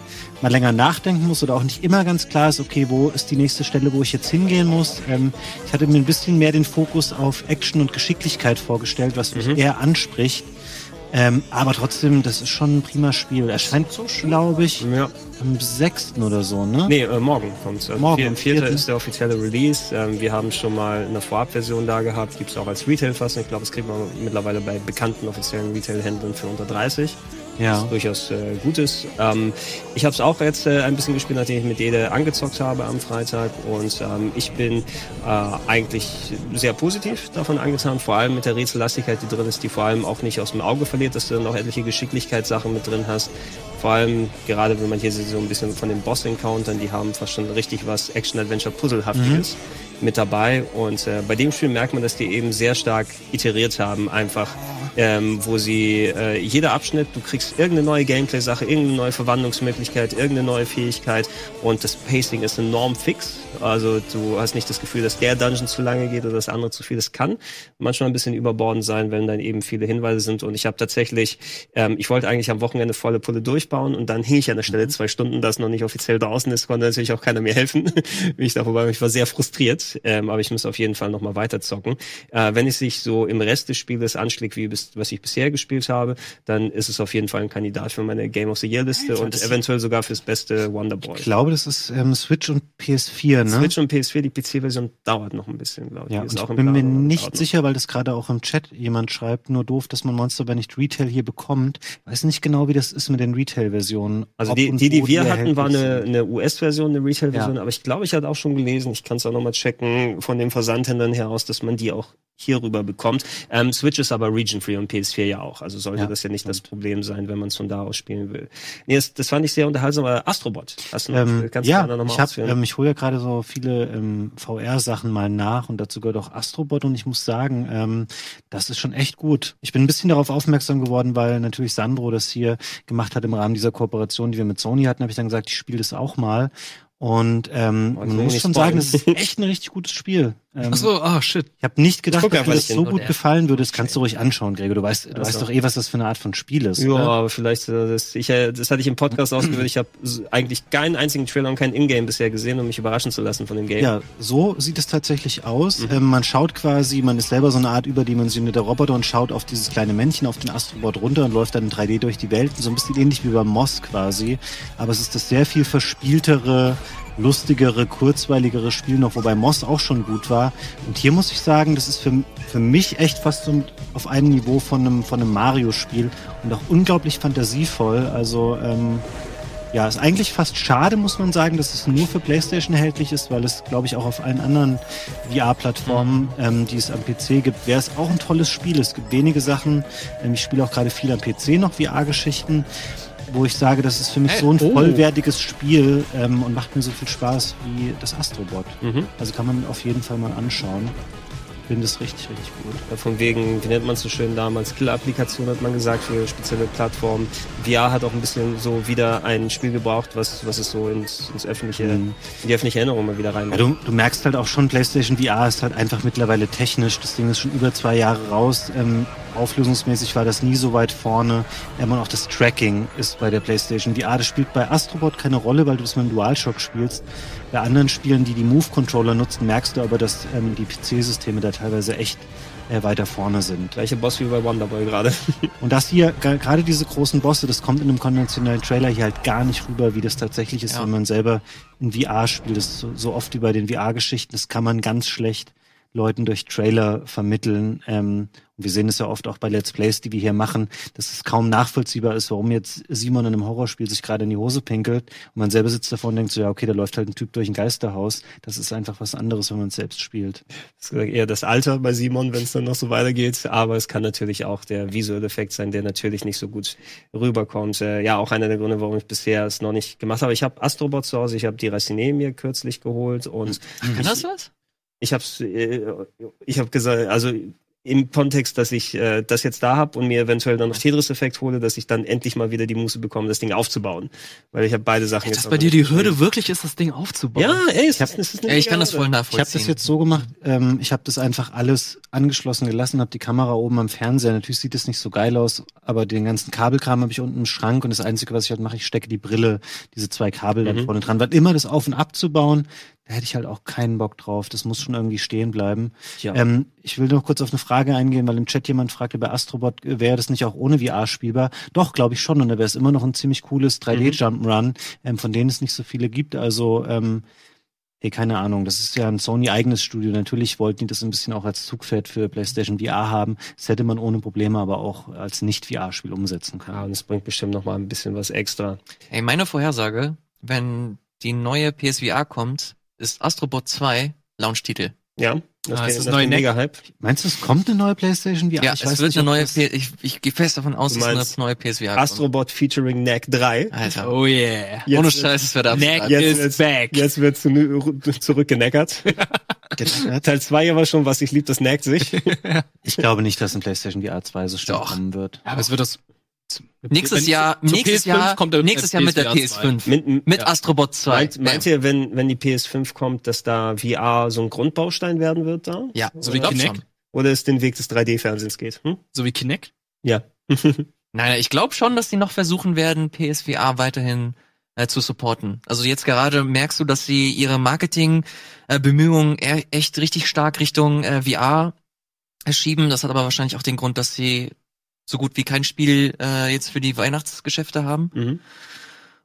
mal länger nachdenken muss oder auch nicht immer ganz klar ist, okay, wo ist die nächste Stelle, wo ich jetzt hingehen muss. Ähm, ich hatte mir ein bisschen mehr den Fokus auf Action und Geschicklichkeit vorgestellt, was mich Mhm. eher anspricht. Ähm, aber trotzdem, das ist schon ein prima Spiel. Erscheint, glaube ich, Ja. am 6. oder so, ne? Nee, äh, morgen kommt's. Also Morgen, Morgen, am 4. vierten. ist der offizielle Release. Ähm, wir haben schon mal eine Vorabversion da gehabt. Gibt's auch als Retail-Fassung. Ich glaube, das kriegt man mittlerweile bei bekannten offiziellen Retail-Händlern für unter 30. Ja. Durchaus äh, gut ist. Ähm, ich habe es auch jetzt äh, ein bisschen gespielt, nachdem ich mit Dede angezockt habe am Freitag. Und ähm, ich bin äh, eigentlich sehr positiv davon angetan. Vor allem mit der Rätsellastigkeit, die drin ist, die vor allem auch nicht aus dem Auge verliert, dass du dann auch etliche Geschicklichkeitssachen mit drin hast. Vor allem, gerade wenn man hier so ein bisschen von den Boss-Encountern, die haben fast schon richtig was Action-Adventure-Puzzlehaftiges mit dabei. Und äh, bei dem Spiel merkt man, dass die eben sehr stark iteriert haben, einfach, ähm, wo sie äh, jeder Abschnitt, du kriegst irgendeine neue Gameplay-Sache, irgendeine neue Verwandlungsmöglichkeit, irgendeine neue Fähigkeit und das Pacing ist enorm fix. Also du hast nicht das Gefühl, dass der Dungeon zu lange geht oder das andere zu viel. Das kann manchmal ein bisschen überbordend sein, wenn dann eben viele Hinweise sind. Und ich habe tatsächlich, ähm, ich wollte eigentlich am Wochenende volle Pulle durchbauen und dann hing ich an der Stelle zwei Stunden, das noch nicht offiziell draußen ist, konnte natürlich auch keiner mir helfen. Ich darüber, ich war sehr frustriert, ähm, aber ich muss auf jeden Fall noch mal weiter zocken. Äh, wenn es sich so im Rest des Spieles anschlägt, wie bis, was ich bisher gespielt habe, dann ist es auf jeden Fall ein Kandidat für meine Game of the Year Liste Alter, und eventuell sogar fürs beste Wonderboy. Ich glaube, das ist ähm, Switch und PS4, ne? Switch und PS4, die PC-Version dauert noch ein bisschen, glaube ich. Ja, und ich bin mir nicht sicher, weil das gerade auch im Chat jemand schreibt, nur doof, dass man Monster bei nicht Retail hier bekommt. Weiß nicht genau, wie das ist mit den Retail-Versionen. Also die, die, die wir hatten, war eine, eine US-Version, eine Retail-Version, Ja. aber ich glaube, ich hatte auch schon gelesen, ich kann es auch nochmal checken, von den Versandhändlern heraus, dass man die auch hier rüber bekommt. Ähm, Switch ist aber region-free und PS4 ja auch, also sollte Ja, das ja nicht das Problem sein, wenn man es von da aus spielen will. Nee, das, das fand ich sehr unterhaltsam, aber Astrobot, hast du noch, Ähm, kannst du ja, gerne noch mal ich, hab, ähm, ich hole ja gerade so viele ähm, VR-Sachen mal nach und dazu gehört auch Astrobot und ich muss sagen, ähm, das ist schon echt gut. Ich bin ein bisschen darauf aufmerksam geworden, weil natürlich Sandro das hier gemacht hat im Rahmen dieser Kooperation, die wir mit Sony hatten, habe ich dann gesagt, ich spiele das auch mal. Und ähm, man muss schon sagen, das ist echt ein richtig gutes Spiel. Ähm, Ach so, ah, shit. Ich habe nicht gedacht, dass mir das so gut gefallen würde. Das kannst du ruhig anschauen, Gregor. Du weißt, du Also. weißt doch eh, was das für eine Art von Spiel ist. Ja, oder? aber vielleicht, äh, das, ich, äh, das hatte ich im Podcast ausgewählt. Ich habe eigentlich keinen einzigen Trailer und kein Ingame bisher gesehen, um mich überraschen zu lassen von dem Game. Ja, so sieht es tatsächlich aus. Mhm. Ähm, man schaut quasi, man ist selber so eine Art überdimensionierter Roboter und schaut auf dieses kleine Männchen, auf den Astrobot runter und läuft dann in 3D durch die Welt. So ein bisschen ähnlich wie beim Moss quasi. Aber es ist das sehr viel verspieltere, lustigere, kurzweiligere Spiel noch, wobei Moss auch schon gut war. Und hier muss ich sagen, das ist für, für mich echt fast so auf einem Niveau von einem, von einem Mario-Spiel und auch unglaublich fantasievoll. Also, ähm, ja, ist eigentlich fast schade, muss man sagen, dass es nur für PlayStation erhältlich ist, weil es, glaube ich, auch auf allen anderen VR-Plattformen, ähm, die es am PC gibt, wäre es auch ein tolles Spiel. Es gibt wenige Sachen, ähm, ich spiele auch gerade viel am PC noch VR-Geschichten, wo ich sage, das ist für mich Hey, so ein oh. vollwertiges Spiel ähm, und macht mir so viel Spaß wie das Astrobot. Mhm. Also kann man auf jeden Fall mal anschauen. Ich finde es richtig, richtig gut. Ja, Von wegen, wie nennt man es so schön damals, Killer-Applikation hat man gesagt für spezielle Plattformen. VR hat auch ein bisschen so wieder ein Spiel gebraucht, was, was es so ins, ins öffentliche, Mhm. in die öffentliche Erinnerung mal wieder Ja, reinmacht. du, du merkst halt auch schon, PlayStation VR ist halt einfach mittlerweile technisch. Das Ding ist schon über zwei Jahre raus. Ähm, auflösungsmäßig war das nie so weit vorne. Ähm, und auch das Tracking ist bei der PlayStation VR. Das spielt bei Astrobot keine Rolle, weil du das mit dem DualShock spielst. Bei anderen Spielen, die die Move-Controller nutzen, merkst du aber, dass ähm, die PC-Systeme da teilweise echt äh, weiter vorne sind. Gleiche Boss wie bei Wonderboy gerade. Und das hier, gerade diese großen Bosse, das kommt in einem konventionellen Trailer hier halt gar nicht rüber, wie das tatsächlich ist, Ja. wenn man selber in VR spielt. Das ist so, so oft wie bei den VR-Geschichten, das kann man ganz schlecht Leuten durch Trailer vermitteln. Ähm, und wir sehen es ja oft auch bei Let's Plays, die wir hier machen, dass es kaum nachvollziehbar ist, warum jetzt Simon in einem Horrorspiel sich gerade in die Hose pinkelt und man selber sitzt davor und denkt so, ja, okay, da läuft halt ein Typ durch ein Geisterhaus. Das ist einfach was anderes, wenn man es selbst spielt. Das ist eher das Alter bei Simon, wenn es dann noch so weitergeht. Aber es kann natürlich auch der visuelle Effekt sein, der natürlich nicht so gut rüberkommt. Äh, ja, auch einer der Gründe, warum ich bisher es noch nicht gemacht habe. Ich habe Astrobot zu Hause, ich habe die Racine mir kürzlich geholt und Kann das was? Ich habe äh, ich habe gesagt, also im Kontext, dass ich äh, das jetzt da habe und mir eventuell dann noch Tetris-Effekt hole, dass ich dann endlich mal wieder die Muße bekomme, das Ding aufzubauen. Weil ich habe beide Sachen Dass jetzt bei noch dir die Hürde wirklich ist, das Ding aufzubauen. Ja, ey, Ich hab- ist, Ja, ich kann das voll Ich nachvollziehen. habe das jetzt so gemacht, ähm, ich habe das einfach alles angeschlossen gelassen, habe die Kamera oben am Fernseher. Natürlich sieht es nicht so geil aus, aber den ganzen Kabelkram habe ich unten im Schrank und das Einzige, was ich halt mache, ich stecke die Brille, diese zwei Kabel dann Mhm. vorne dran. Weil immer das auf und abzubauen, da hätte ich halt auch keinen Bock drauf. Das muss schon irgendwie stehen bleiben. Ja. Ähm, ich will noch kurz auf eine Frage eingehen, weil im Chat jemand fragte, bei Astrobot äh, wäre das nicht auch ohne VR spielbar? Doch, glaube ich schon. Und da wäre es immer noch ein ziemlich cooles 3D-Jump'n'Run, ähm, von denen es nicht so viele gibt. Also, ähm, Hey, keine Ahnung, das ist ja ein Sony-eigenes Studio. Natürlich wollten die das ein bisschen auch als Zugpferd für PlayStation VR haben. Das hätte man ohne Probleme aber auch als Nicht-VR-Spiel umsetzen Ja, können. und es bringt bestimmt noch mal ein bisschen was extra. Ey, meine Vorhersage, wenn die neue PSVR kommt, ist Astrobot 2 Launch-Titel. Ja, das, Ah, ist das das neue mega Hype. Meinst du, es kommt eine neue PlayStation VR? Ja, Ich es weiß wird nicht, eine neue, das- P ich, ich gehe fest davon aus, dass eine meinst neue PSVR Astrobot featuring Knack 3. kommt. Alter. Oh yeah. Jetzt Ohne Scheiß, es wird. Neck Jetzt is wird's- back. Jetzt wird zu, zurückgeneckert. Teil 2 aber schon, was ich lieb, das nackt sich. Ich glaube nicht, dass ein PlayStation VR 2 so schnell kommen wird. Ja, aber es wird das. Nächstes wenn- Jahr, nächstes PS5 Jahr, kommt nächstes Jahr mit der PSVR 2. PS5. Mit, Mit ja. Astrobot 2. Meint, meint ihr, wenn, wenn die PS5 kommt, dass da VR so ein Grundbaustein werden wird da? Ja, So wie Kinect? schon. Oder es den Weg des 3D-Fernsehens geht? Hm? So wie Kinect? Ja. Nein, ich glaube schon, dass die noch versuchen werden, PSVR weiterhin äh, zu supporten. Also jetzt gerade merkst du, dass sie ihre Marketing-Bemühungen e echt richtig stark Richtung äh, VR schieben. Das hat aber wahrscheinlich auch den Grund, dass sie so gut wie kein Spiel äh, jetzt für die Weihnachtsgeschäfte haben. Mhm.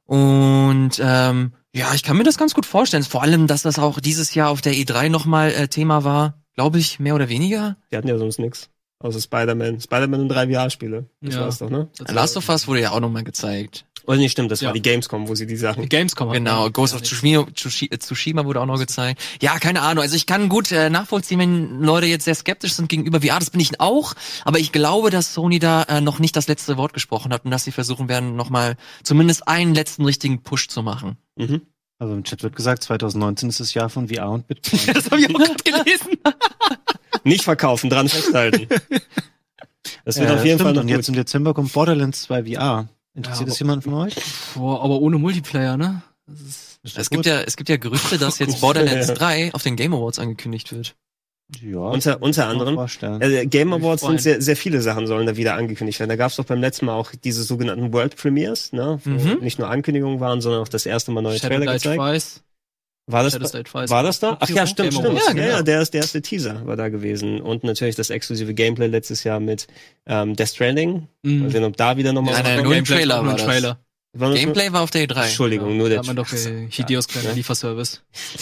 Und ähm, ja, ich kann mir das ganz gut vorstellen. Vor allem, dass das auch dieses Jahr auf der E3 nochmal äh, Thema war, glaube ich, mehr oder weniger. Die hatten ja sonst nix. Außer Spider-Man. Spider-Man und drei VR-Spiele. Das Ja. war's doch, ne? Das Last of Us wurde ja auch nochmal gezeigt. Oder nicht, stimmt, das Ja. war die Gamescom, wo sie die Sachen. Die Gamescom. hat Genau, Ghost of Tsushima, Tsushi- Tsushima wurde auch noch gezeigt. Ja, keine Ahnung. Also ich kann gut äh, nachvollziehen, wenn Leute jetzt sehr skeptisch sind gegenüber VR. Das bin ich auch. Aber ich glaube, dass Sony da äh, noch nicht das letzte Wort gesprochen hat und dass sie versuchen werden, nochmal zumindest einen letzten richtigen Push zu machen. Mhm. Also im Chat wird gesagt, 2019 ist das Jahr von VR und Bitcoin. Das habe ich auch gerade gelesen. Nicht verkaufen, dran festhalten. Das wird Äh, auf jeden stimmt, Fall noch Und jetzt gut. im Dezember kommt Borderlands 2 VR. Interessiert Ja, das jemand von euch? Boah, aber ohne Multiplayer, ne? Das ist Ist das Es gibt ja, es gibt ja Gerüchte, dass jetzt Borderlands 3 auf den Game Awards angekündigt wird. ja, Unter, unter anderem. Also Game Awards sind sehr, sehr viele Sachen sollen da wieder angekündigt werden. Da gab es doch beim letzten Mal auch diese sogenannten World Premiers, ne? Wo Mhm. nicht nur Ankündigungen waren, sondern auch das erste Mal neue Shadow Trailer gezeigt. Twice. War das, Twice. war das da? Ach ja, stimmt, Game stimmt. Ja, genau. ja, der, ist, der erste Teaser war da gewesen. Und natürlich das exklusive Gameplay letztes Jahr mit ähm, Death Stranding. Mal Mhm. sehen, ob da wieder nochmal Nein, nein, nur ein Trailer war das. Trailer. War Gameplay war auf der E E3. Entschuldigung, nur da der, hat man doch äh, Hideos kleiner Ja. Lieferservice.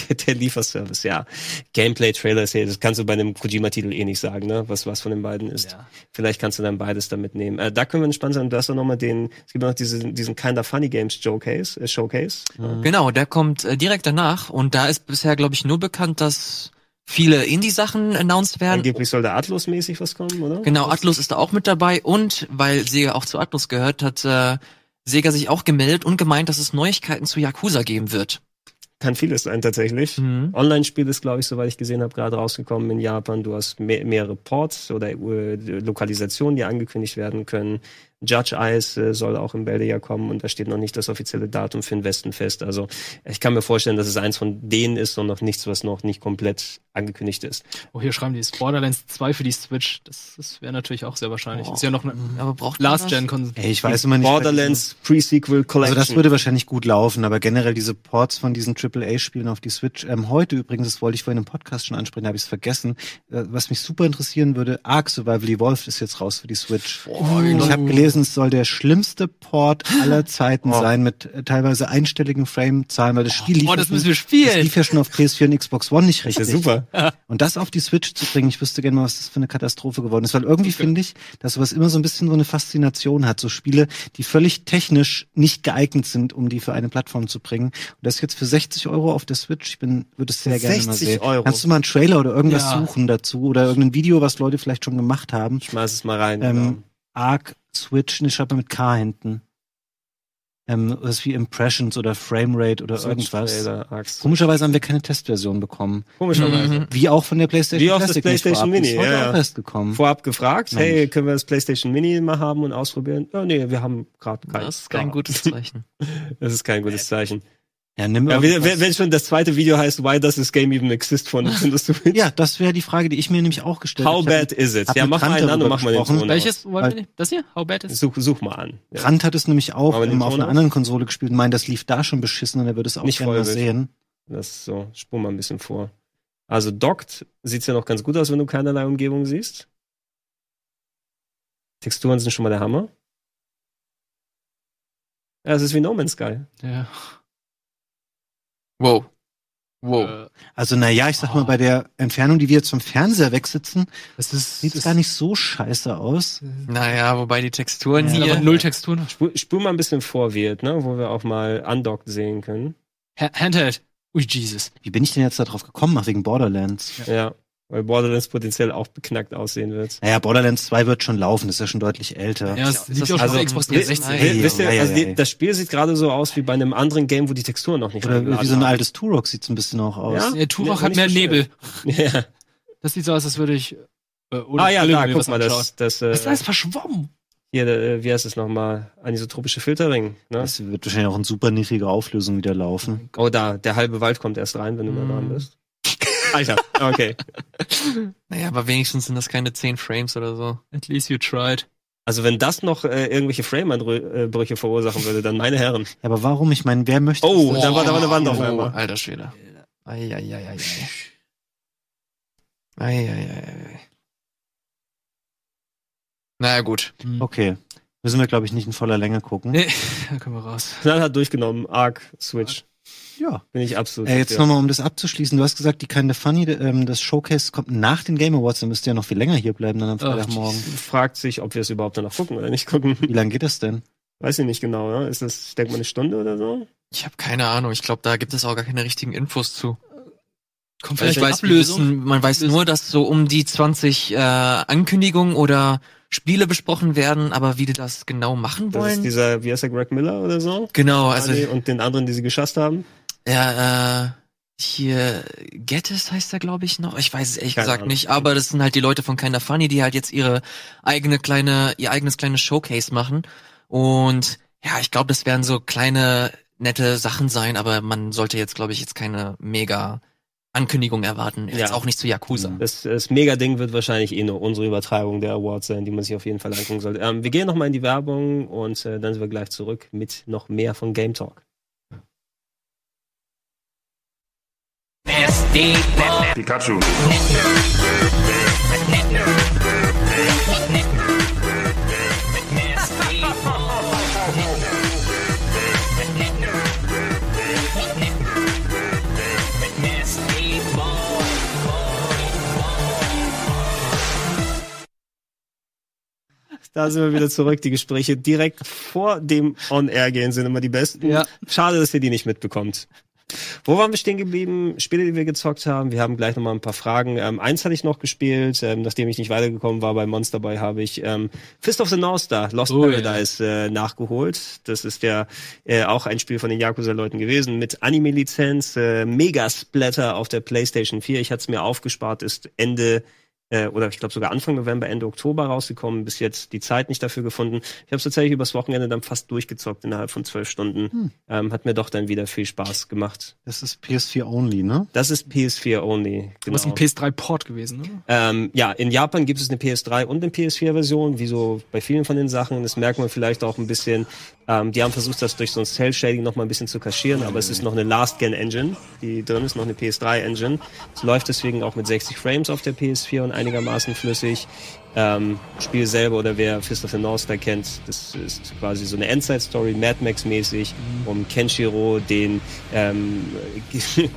der, der Lieferservice, ja. Gameplay-Trailer ist ja, das kannst du bei einem Kojima-Titel eh nicht sagen, ne? Was, was von den beiden ist. Ja. Vielleicht kannst du dann beides damit nehmen. Äh, da können wir entspannt sein. Du hast doch nochmal den, es gibt noch diesen, diesen Kinda Funny Games Showcase, äh, Showcase. Genau, der kommt äh, direkt danach und da ist bisher, glaube ich, nur bekannt, dass viele Indie-Sachen announced werden. Angeblich soll da Atlus-mäßig was kommen, oder? Genau, Atlus ist da auch mit dabei und weil Sega auch zu Atlus gehört, hat äh, Sega sich auch gemeldet und gemeint, dass es Neuigkeiten zu Yakuza geben wird. Kann vieles sein, tatsächlich. Mhm. Online-Spiel ist, glaube ich, soweit ich gesehen habe, gerade rausgekommen in Japan. Du hast me mehrere Ports oder äh, Lokalisationen, die angekündigt werden können. Judge Eyes äh, soll auch im Bälde ja kommen und da steht noch nicht das offizielle Datum für den Westen fest. Also ich kann mir vorstellen, dass es eins von denen ist und noch nichts, was noch nicht komplett angekündigt ist. Oh, hier schreiben die es Borderlands 2 für die Switch. Das, das wäre natürlich auch sehr wahrscheinlich. Oh. Ist ja noch eine Aber braucht man das? Last-Gen-Konsole. Ey, ich weiß immer nicht. Borderlands Pre-Sequel Collection. Also das würde wahrscheinlich gut laufen, aber generell diese Ports von diesen AAA-Spielen auf die Switch. Ähm, heute übrigens, das wollte ich vorhin im Podcast schon ansprechen, habe ich es vergessen. Äh, was mich super interessieren würde, Ark Survival Evolved ist jetzt raus für die Switch. ich habe gelesen, es soll der schlimmste Port aller Zeiten sein, mit äh, teilweise einstelligen Frame-Zahlen, weil das Spiel lief, Oh, das schon- müssen wir das spielen. lief ja schon auf PS4 und Xbox One nicht ist richtig. ja super. Und das auf die Switch zu bringen, ich wüsste gerne mal, was das für eine Katastrophe geworden ist. Weil irgendwie finde ich, dass sowas immer so ein bisschen so eine Faszination hat. So Spiele, die völlig technisch nicht geeignet sind, um die für eine Plattform zu bringen. Und das jetzt für 60 Euro auf der Switch. Ich bin, würde es sehr gerne mal 60 sehen. Euro. Kannst du mal einen Trailer oder irgendwas Ja. suchen dazu? Oder irgendein Video, was Leute vielleicht schon gemacht haben? Schmeiß es mal rein. Ähm, genau. Arc Switch, schreibt mal mit K hinten. Ähm, was wie Impressions oder Framerate oder irgendwas. Switch-Trailer, Axt. Komischerweise haben wir keine Testversion bekommen. Komischerweise. Mhm. Wie auch von der PlayStation Wie auch das Classic PlayStation vorab. Mini, Ist ja, auch ja. erst gekommen. Vorab gefragt, Mensch. hey, können wir das PlayStation Mini mal haben und ausprobieren? Ja, nee, wir haben gerade kein. Das ist kein gutes Zeichen. Das ist kein gutes Zeichen. Ja, nimm Ja, wenn, wenn schon das zweite Video heißt, why does this game even exist von Nintendo Switch? ja, das wäre die Frage, die ich mir nämlich auch gestellt How habe. Ich bad is it? Ja, mach mal einen an und mach mal den. Ton aus. Welches nicht? Das hier? How bad is Such, such mal an. Ja. Trant hat es nämlich auch ähm, auf einer aus? anderen Konsole gespielt und meint, das lief da schon beschissen und er würde es auch Nicht gerne mal sehen. Das ist so, spur mal ein bisschen vor. Also dockt sieht's ja noch ganz gut aus, wenn du keinerlei Umgebung siehst. Texturen sind schon mal der Hammer. Ja, es ist wie No Man's Sky. Ja. Wow. Wow. Äh, Also naja, ich sag mal, Oh. bei der Entfernung, die wir jetzt vom Fernseher wegsitzen, das ist, sieht es gar nicht so scheiße aus. Naja, wobei die Texturen Ja, hier. aber null Texturen. Spur, spur mal ein bisschen vor, Wirt, ne? wo wir auch mal undockt sehen können. Ha Handheld. Ui, Jesus. Wie bin ich denn jetzt da drauf gekommen? Ach, wegen Borderlands. Ja. Weil Borderlands potenziell auch beknackt aussehen wird. Naja, Borderlands 2 wird schon laufen, das ist ja schon deutlich älter. Ja, es liegt ja auch schon also- auf Xbox Nein. 360. Nein. Wi- Wisst ihr, ja, ja, also die, ja. das Spiel sieht gerade so aus wie bei einem anderen Game, wo die Texturen noch nicht Oder wie so ein altes Turok sieht's ein bisschen auch aus. Ja? Ja, Turok hat mehr. Nebel. Ja. Das sieht so aus, als würde ich. Äh, Ah ja, da, guck mal, das, das, Das ist äh, alles verschwommen. hier, äh, wie heißt es nochmal? Anisotropische Filterring. Ne? Das wird wahrscheinlich auch in super niedriger Auflösung wieder laufen. Oh, da, der halbe Wald kommt erst rein, wenn du da Mm. dran bist. Alter, okay. Naja, aber wenigstens sind das keine 10 Frames oder so. At least you tried. Also wenn das noch äh, irgendwelche Frame-Brüche verursachen würde, dann meine Herren. Ja, aber warum? Ich meine, wer möchte Oh, da war, da war eine Wand auf Oh, einmal. Alter Schwede. Eieieiei. Eieiei. Naja, gut. Okay. Müssen wir, glaube ich, nicht in voller Länge gucken. Nee, da können wir raus. Knallhart durchgenommen, Arc, Switch. Ja. Bin ich absolut. Äh, jetzt nochmal, um das abzuschließen. Du hast gesagt, die Kinda Funny, ähm, das Showcase kommt nach den Game Awards. Dann müsst ihr ja noch viel länger hier bleiben dann am Ach, Freitagmorgen. Fragt sich, ob wir es überhaupt danach gucken oder nicht gucken. Wie lange geht das denn? Weiß ich nicht genau, ja? Ist das, ich denke mal, eine Stunde oder so? Ich habe keine Ahnung. Ich glaube, da gibt es auch gar keine richtigen Infos zu. Kommt vielleicht weiß, wissen, man weiß nur, dass so um die 20 äh, Ankündigungen oder Spiele besprochen werden, aber wie die das genau machen Das ist wollen. dieser, wie heißt der, Greg Miller oder so? Genau, also und den anderen, die sie geschasst haben. Ja, äh, hier Gettys heißt er, glaube ich, noch. Ich weiß es ehrlich Keine gesagt Ahnung. nicht, aber das sind halt die Leute von Kinda Funny, die halt jetzt ihre eigene kleine, ihr eigenes kleines Showcase machen. Und ja, ich glaube, das werden so kleine, nette Sachen sein, aber man sollte jetzt, glaube ich, jetzt keine mega Ankündigung erwarten. Jetzt Ja. auch nicht zu Yakuza. Das, das Mega-Ding wird wahrscheinlich eh nur unsere Übertreibung der Awards sein, die man sich auf jeden Fall angucken sollte. Ähm, wir gehen nochmal in die Werbung und äh, dann sind wir gleich zurück mit noch mehr von Game Talk. Pikachu. Da sind wir wieder zurück. Die Gespräche direkt vor dem On-Air gehen sind immer die besten. Ja. Schade, dass ihr die nicht mitbekommt. Wo waren wir stehen geblieben? Spiele, die wir gezockt haben. Wir haben gleich nochmal ein paar Fragen. Ähm, eins hatte ich noch gespielt, ähm, nachdem ich nicht weitergekommen war bei Monster Boy, habe ich ähm, Fist of the North Star, Lost Oh, ja. Paradise äh, nachgeholt. Das ist ja äh, auch ein Spiel von den Yakuza-Leuten gewesen mit Anime-Lizenz, äh, Mega-Splatter auf der PlayStation 4. Ich hatte es mir aufgespart, ist Ende äh, oder ich glaube sogar Anfang November, Ende Oktober rausgekommen, bis jetzt die Zeit nicht dafür gefunden. Ich habe es tatsächlich übers Wochenende dann fast durchgezockt innerhalb von zwölf Stunden. Hm. Ähm, hat mir doch dann wieder viel Spaß gemacht. Das ist PS4 only, ne? Das ist PS4 only. Du bist ein PS3-Port gewesen, ne? Ähm, ja, in Japan gibt es eine PS3 und eine PS4-Version, wie so bei vielen von den Sachen. Das merkt man vielleicht auch ein bisschen. Ähm, die haben versucht, das durch so ein Cell-Shading noch mal ein bisschen zu kaschieren, aber es ist noch eine Last-Gen-Engine, die drin ist, noch eine PS3-Engine. Es läuft deswegen auch mit 60 Frames auf der PS4 und einigermaßen flüssig. Ähm, Spiel selber oder wer Fist of the North Star kennt, das ist quasi so eine Endzeit-Story, Mad Max-mäßig, um Kenshiro, den ähm,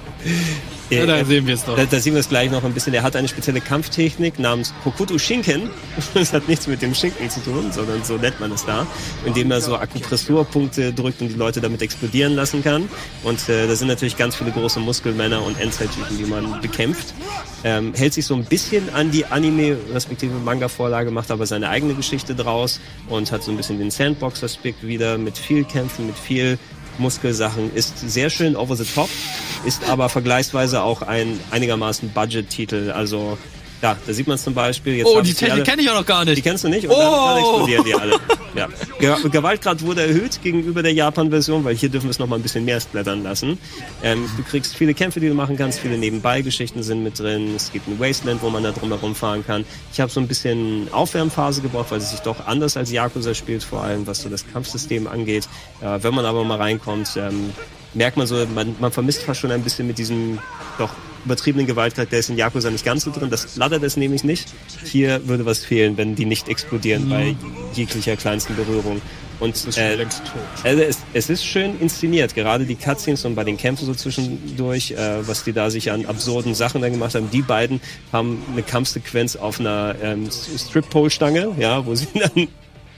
Ja, da sehen wir es doch. da, da sehen wir es gleich noch ein bisschen. Er hat eine spezielle Kampftechnik namens Hokuto Shinken. Das hat nichts mit dem Schinken zu tun, sondern so nennt man es da. Indem er so Akupressurpunkte drückt und die Leute damit explodieren lassen kann. Und äh, da sind natürlich ganz viele große Muskelmänner und Endzeittypen, die man bekämpft. Ähm, hält sich so ein bisschen an die Anime, respektive Manga-Vorlage, macht aber seine eigene Geschichte draus und hat so ein bisschen den Sandbox-Aspekt wieder mit viel Kämpfen, mit viel Muskelsachen. Ist sehr schön over the top, ist aber vergleichsweise auch ein einigermaßen Budget-Titel. Also ja, da sieht man es zum Beispiel. Jetzt Oh, die Technik kenne ich auch noch gar die nicht. kennst du nicht? Und dann, Oh! dann explodieren die alle. Ja. Ge Gewaltgrad wurde erhöht gegenüber der Japan-Version, weil hier dürfen wir es noch mal ein bisschen mehr splattern lassen. Ähm, du kriegst viele Kämpfe, die du machen kannst, viele Nebenbei-Geschichten sind mit drin. Es gibt ein Wasteland, wo man da drum herum fahren kann. Ich habe so ein bisschen Aufwärmphase gebraucht, weil es sich doch anders als Yakuza spielt, vor allem was so das Kampfsystem angeht. Äh, wenn man aber mal reinkommt, ähm, merkt man so, man, man vermisst fast schon ein bisschen mit diesem doch übertriebenen Gewaltgrad, der ist in Yakuza nicht ganz so drin. Das flattert es nämlich nicht. Hier würde was fehlen, wenn die nicht explodieren bei jeglicher kleinsten Berührung. Und äh, also es, es ist schön inszeniert, gerade die Cutscenes und bei den Kämpfen so zwischendurch, äh, was die da sich an absurden Sachen dann gemacht haben. Die beiden haben eine Kampfsequenz auf einer ähm, Strip-Pole-Stange, ja, wo sie dann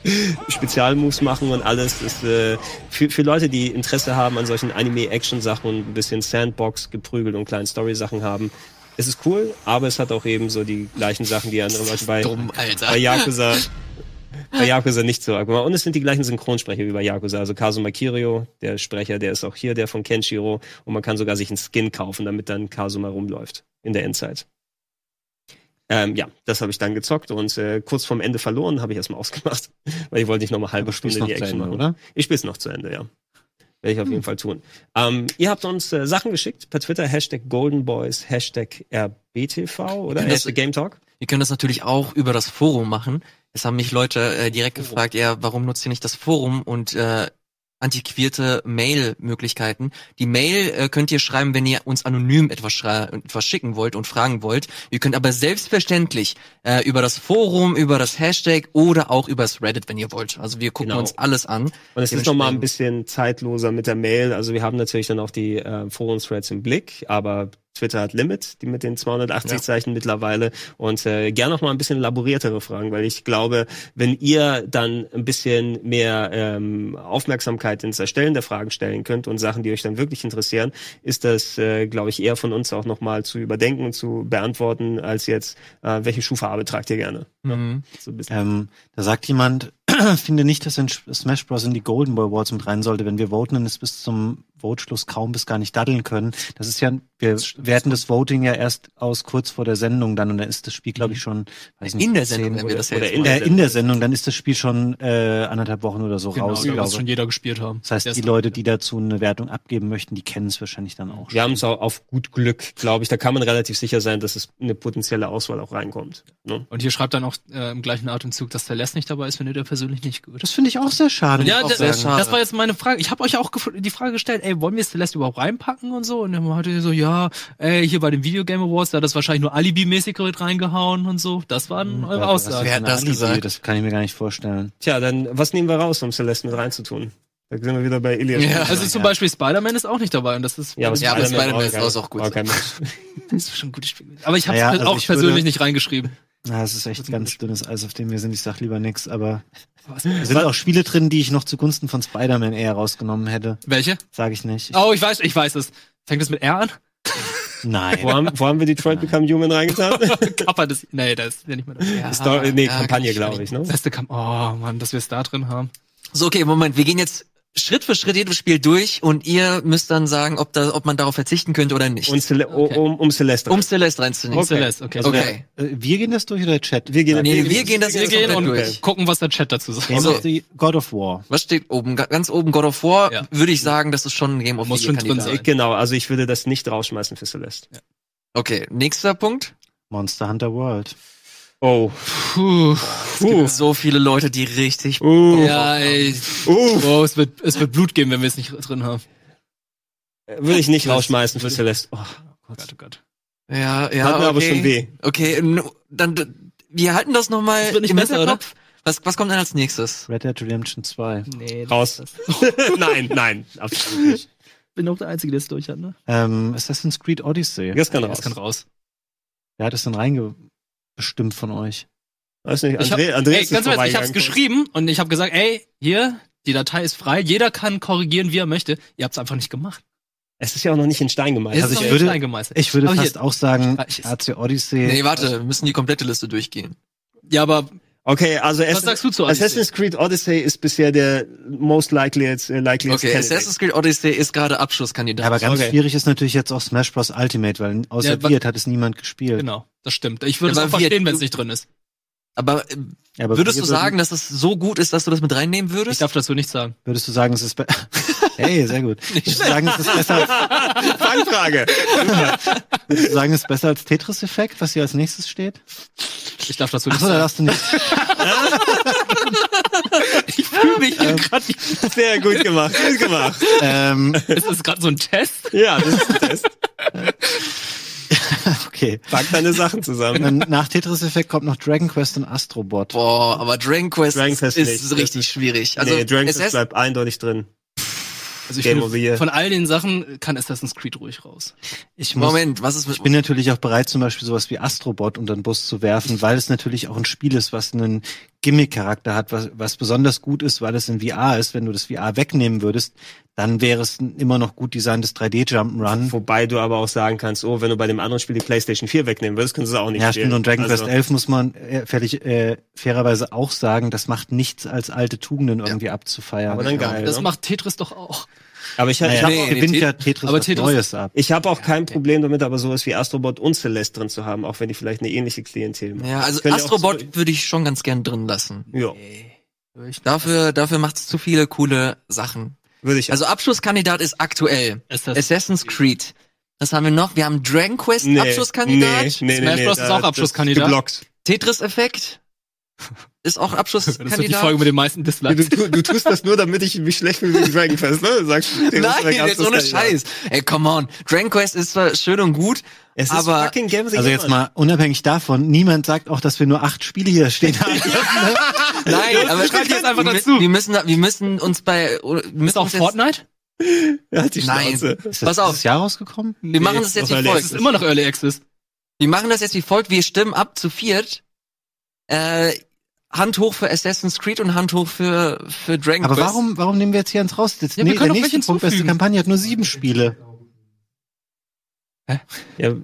Spezialmoves machen und alles. Das äh, für, für Leute, die Interesse haben an solchen Anime-Action-Sachen und ein bisschen Sandbox, geprügelt und kleinen Story-Sachen haben. Es ist cool, aber es hat auch eben so die gleichen Sachen, die andere Leute bei, Dumm, bei Yakuza bei Yakuza nicht so. Und es sind die gleichen Synchronsprecher wie bei Yakuza. Also Kazuma Kirio, der Sprecher, der ist auch hier, der von Kenshiro. Und man kann sogar sich einen Skin kaufen, damit dann Kazuma rumläuft in der Endzeit. Ähm, ja, das habe ich dann gezockt und äh, kurz vorm Ende verloren, habe ich erstmal ausgemacht, weil ich wollte nicht noch mal halbe Stunde die Action Ende, machen. oder? Ich spiele es noch zu Ende, ja. Werde ich auf jeden Fall tun. Ähm, ihr habt uns äh, Sachen geschickt per Twitter, Hashtag Golden Boys, Hashtag RBTV oder Hashtag Game Talk. Wir können das natürlich auch über das Forum machen. Es haben mich Leute äh, direkt gefragt, ja, warum nutzt ihr nicht das Forum und äh, antiquierte Mail-Möglichkeiten. Die Mail äh, könnt ihr schreiben, wenn ihr uns anonym etwas, etwas schicken wollt und fragen wollt. Ihr könnt aber selbstverständlich äh, über das Forum, über das Hashtag oder auch über das Reddit, wenn ihr wollt. Also wir gucken Genau. uns alles an. Und es ist noch mal ein bisschen zeitloser mit der Mail. Also wir haben natürlich dann auch die äh, Forum-Threads im Blick, aber Twitter hat Limit, die mit den 280 Ja. Zeichen mittlerweile. Und äh, gern noch mal ein bisschen laboriertere Fragen, weil ich glaube, wenn ihr dann ein bisschen mehr ähm, Aufmerksamkeit ins Erstellen der Fragen stellen könnt und Sachen, die euch dann wirklich interessieren, ist das, äh, glaube ich, eher von uns auch noch mal zu überdenken und zu beantworten, als jetzt, äh, welche Schuhfarbe tragt ihr gerne? Mhm. So ein bisschen. Ähm, da sagt jemand, finde nicht, dass in Smash Bros. in die Golden Boy Awards mit rein sollte. Wenn wir voten, dann ist bis zum Voteschluss kaum bis gar nicht daddeln können. Das ist ja, wir werten das Voting ja erst aus kurz vor der Sendung dann und dann ist das Spiel, glaube ich, schon, weiß nicht, In der Sendung, 10 wenn wir oder, das oder in der in der Sendung, dann ist das Spiel schon äh, anderthalb Wochen oder so Genau, raus. da Ich wird glaube. schon jeder gespielt haben. Das heißt, die Leute, die dazu eine Wertung abgeben möchten, die kennen es wahrscheinlich dann auch. Wir haben es auch auf gut Glück, glaube ich. Da kann man relativ sicher sein, dass es eine potenzielle Auswahl auch reinkommt. Ne? Und hier schreibt dann auch äh, im gleichen Atemzug, dass der Les nicht dabei ist, findet er persönlich nicht gut. Das finde ich auch sehr schade. ja, muss ich d- auch sehr schade. das war jetzt meine Frage. Ich habe euch auch die Frage gestellt, ey, wollen wir Celeste überhaupt reinpacken und so? Und dann hatte ihr so, ja, ey, hier bei den Video Game Awards, da hat das wahrscheinlich nur Alibi-mäßig mit reingehauen und so. Das waren eure Ja, Aussagen. Wer hat das Alibi, gesagt? Das kann ich mir gar nicht vorstellen. Tja, dann was nehmen wir raus, um Celeste mit reinzutun? Da sind wir wieder bei Ilias. Ja. Also zum Beispiel Spider-Man ist auch nicht dabei und das ist, Ja, aber Ja, aber Spider-Man Spider-Man ist kein- auch gut. Mensch. das ist schon ein gutes Spiel. Aber ich habe es Naja, also auch ich persönlich würde- nicht reingeschrieben. Na, es ist echt ganz dünnes Eis, auf dem wir sind. Ich sag lieber nix, aber Was? es sind auch Spiele drin, die ich noch zugunsten von Spider-Man eher rausgenommen hätte. Welche? Sage ich nicht. Ich, Oh, ich weiß, ich weiß es. Fängt es mit R an? Nein. Wo haben, wo haben wir Detroit Become Human reingetan? Kappa des, nee, das ist ja nicht mehr das. Ja, Story, nee, ja, Kampagne, glaube ich, ne? Beste Kam Oh Mann, dass wir es da drin haben. So, okay, Moment, wir gehen jetzt Schritt für Schritt jedes Spiel durch und ihr müsst dann sagen, ob, da, ob man darauf verzichten könnte oder nicht. Und Cele Okay. um, um Celeste. um Celeste reinzunehmen. Okay. Celeste, okay. Also Okay. Äh, Wir gehen das durch oder der Chat? wir gehen, Nee, wir gehen das Wir jetzt gehen und durch. gucken, was der Chat dazu sagt. Also- God of War. Was steht oben? Ga- Ganz oben God of War, Ja. würde ich sagen, das ist schon ein Game of Muss schon drin sein. Genau, also ich würde das nicht rausschmeißen für Celeste. Okay, nächster Punkt. Monster Hunter World. Oh. Puh. Es gibt so viele Leute, die richtig Uh. Ja, ey. Uh. Oh, es wird, es wird Blut geben, wenn wir es nicht drin haben. Würde ich nicht rausschmeißen für Celeste. Oh, Oh Gott, oh Gott. Ja, ja, Hat mir okay. aber schon weh. Okay, dann wir halten das nochmal im besser, Hinterkopf. Was, was kommt denn als nächstes? Red Dead Redemption 2. Nee, Raus. nein, nein, absolut nicht. bin auch der Einzige, der es durch hat, ne? Ähm, Assassin's Creed Odyssey. Das kann Ja, raus. das kann raus. Wer hat es denn reingebestimmt von euch? Weiß nicht, Ich hab, André, André ey, ist ganz ehrlich, ich hab's geschrieben und ich habe gesagt, ey, hier, die Datei ist frei, jeder kann korrigieren, wie er möchte. Ihr habt's einfach nicht gemacht. Es ist ja auch noch nicht in Stein gemeißelt. Also ich würde-. Ich würde Aber fast hier- auch sagen, AC Odyssey. Nee, warte, wir müssen die komplette Liste durchgehen. Ja, aber Okay, also was sagst du zu Odyssey? Assassin's Creed Odyssey ist bisher der most likely äh, likely Okay, Assassin's Creed Odyssey ist gerade Abschlusskandidat. Ja, aber ganz Okay. schwierig ist natürlich jetzt auch Smash Bros. Ultimate, weil außer Ja, Wirt hat es niemand gespielt. Genau, das stimmt. Ich würde Ja, es auch verstehen, wenn es nicht drin ist. Aber äh, Ja, aber würdest du sagen, dass es so gut ist, dass du das mit reinnehmen Ich würdest? darf dazu nichts sagen. Würdest du sagen, es ist be Hey, sehr gut. Würdest du sagen, es ist besser, Fangfrage. würdest du sagen, es ist besser als Tetris Effekt, was hier als nächstes steht? Ich darf dazu Ach nichts so, da sagen. darfst du nicht. Ich fühle mich hier gerade. Sehr gut gemacht. Gut gemacht. ähm, Ist das gerade so ein Test? Ja, das ist ein Test. okay. Pack deine Sachen zusammen. Dann nach Tetris Effekt kommt noch Dragon Quest und Astrobot. Boah, aber Dragon Quest, Dragon Quest ist nicht. richtig schwierig. Also nee, Dragon Quest bleibt eindeutig drin. Also ich Game of the finde, Year. von all den Sachen kann Assassin's Creed ruhig raus. Ich muss, Moment, was ist mit Ich bin natürlich auch bereit, zum Beispiel sowas wie Astrobot unter den Bus zu werfen, weil es natürlich auch ein Spiel ist, was einen Gimmick-Charakter hat, was, was besonders gut ist, weil es in VR ist. Wenn du das VR wegnehmen würdest, dann wäre es ein immer noch gut designtes 3D-Jump'n'Run. Wobei du aber auch sagen kannst, oh, wenn du bei dem anderen Spiel die PlayStation 4 wegnehmen würdest, können sie es auch nicht Ja, stimmt. spielen. Und Dragon Also, Quest 11 muss man äh, fertig, äh, fairerweise auch sagen, das macht nichts als alte Tugenden irgendwie abzufeiern. Aber dann geil. Das ne? macht Tetris doch auch. Aber ich, Naja, ich habe Nee, nee, nee, gewinnt Tet- ja Tetris aber Tetris- Neues ab. ich hab auch kein Problem damit, aber sowas wie Astrobot und Celeste drin zu haben, auch wenn die vielleicht eine ähnliche Klientel machen. Ja, also auch Astrobot so- würde ich schon ganz gern drin lassen. Ja, Dafür, dafür macht es zu viele coole Sachen. würde ich. Also Abschlusskandidat ist aktuell Assassin's Assassin's Creed. Was haben wir noch? Wir haben Dragon Quest nee, Abschlusskandidat. Nee, nee, Smash nee, Bros. ist auch Abschlusskandidat. Geblockt. Tetris Effekt ist auch Das ist die Abschlusskandidat. Folge mit den meisten Du, Dislikes. du, du tust das nur, damit ich mich schlecht fühle wegen Dragon Quest, ne? Du sagst, Nein, jetzt ohne Scheiß. Ey, come on. Dragon Quest ist zwar schön und gut, Es ist aber fucking Game Also jetzt mal unabhängig davon, niemand sagt auch, dass wir nur acht Spiele hier stehen haben. nein, aber schreibt jetzt einfach wir, dazu. Wir müssen, wir müssen uns bei, wir müssen Ist auch Fortnite? Halt die Nein. Ist das Pass auf. dieses Jahr rausgekommen? Wir machen das jetzt noch wie Early folgt. Das ist immer noch Early Access. Wir machen das jetzt wie folgt. Wir stimmen ab zu viert. Äh, Hand hoch für Assassin's Creed und Hand hoch für, für Dragon Aber Quest. warum, warum nehmen wir jetzt hier eins raus? Das, Ja, wir nee, können der nächste Punkt, beste hinzufügen. Kampagne hat nur sieben Spiele. Ja,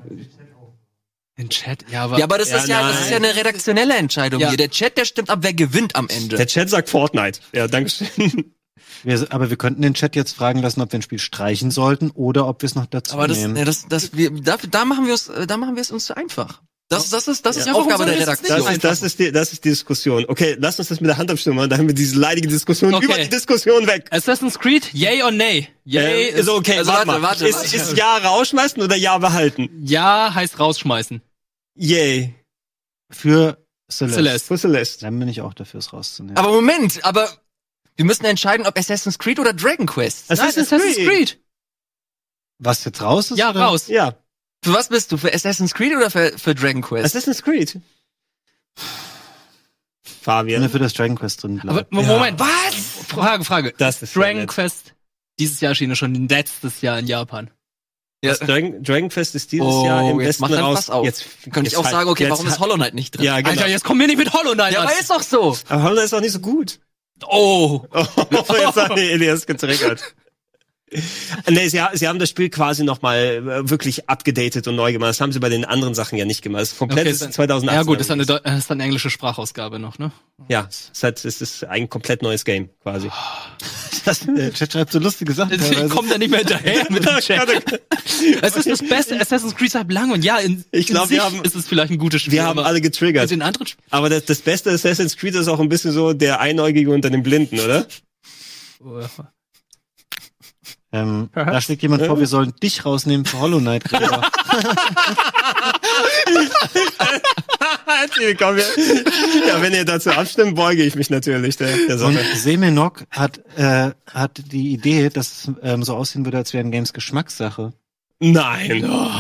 In Chat, ja, aber. Ja, aber das Ja, ist ja, das ist ja eine redaktionelle Entscheidung Ja. hier. Der Chat, der stimmt ab, wer gewinnt am Ende. der Chat sagt Fortnite. Ja, danke schön. Wir, aber wir könnten den Chat jetzt fragen lassen, ob wir ein Spiel streichen sollten oder ob wir es noch dazu aber das, nehmen. ja, das, das, wir, da, da machen wir es, da machen wir es uns zu einfach. Das, das ist, das ist Ja, die Aufgabe der Redaktion. Das ist, das ist die, das ist die Diskussion. Okay, lass uns das mit der Handabstimmung machen, dann haben wir diese leidige Diskussion Okay. über die Diskussion weg. Assassin's Creed, yay or nay? Yay Äh, ist okay, also warte, warte, mal. warte, ist, warte. ist Ja rausschmeißen oder Ja behalten? ja heißt rausschmeißen. Yay. Für Celeste. Celeste. Für Celeste. Dann bin ich auch dafür, es rauszunehmen. Aber Moment, aber wir müssen entscheiden, ob Assassin's Creed oder Dragon Quest. Nein, Assassin's Creed. Was jetzt raus ist? Ja, oder? raus. Ja, Für was bist du? Für Assassin's Creed oder für, für Dragon Quest? Assassin's Creed. Ich bin Fabian. dafür, dass Dragon Quest drin Aber bleibt. Moment, was? Frage, Frage. Das ist ja Dragon. Quest. Dieses Jahr erschien ja schon letztes Jahr in Japan. Ja. Das Dragon, Dragon Quest ist dieses Oh, Jahr im jetzt Westen raus. Auf. Jetzt Könnte ich auch halt- sagen, okay, warum ist halt- Hollow Knight nicht drin? Ja, genau. Alter, jetzt kommen wir nicht mit Hollow Knight Ja, an. aber ist doch so. Aber Hollow Knight ist auch nicht so gut. Oh. Oh, jetzt hat die Elias getriggert. Nee, sie, sie haben das Spiel quasi nochmal wirklich abgedatet und neu gemacht. Das haben sie bei den anderen Sachen ja nicht gemacht. Das ist komplett Okay, ist dann- 2018. Ja gut, das ist, eine, das ist eine englische Sprachausgabe noch, ne? Ja, es ist, halt, es ist ein komplett neues Game quasi. Das, der Chat schreibt so lustige Sachen. Deswegen teilweise. kommt er nicht mehr hinterher mit dem Chat. Es ist das beste Assassin's Creed seit langem und ja, in, Ich glaub, in wir sich haben- ist es vielleicht ein gutes Spiel. Wir haben alle getriggert. den anderen Sp- Aber das, das beste Assassin's Creed ist auch ein bisschen so der Einäugige unter den Blinden, oder? Ähm, da schlägt jemand vor, wir sollen dich rausnehmen für Hollow Knight. Gregor. Herzlich willkommen. Ja, wenn ihr dazu abstimmt, beuge ich mich natürlich der, der Und Sache. Semenok hat, äh, hat die Idee, dass es ähm, so aussehen würde, als wären Games Geschmackssache. Nein. Oh.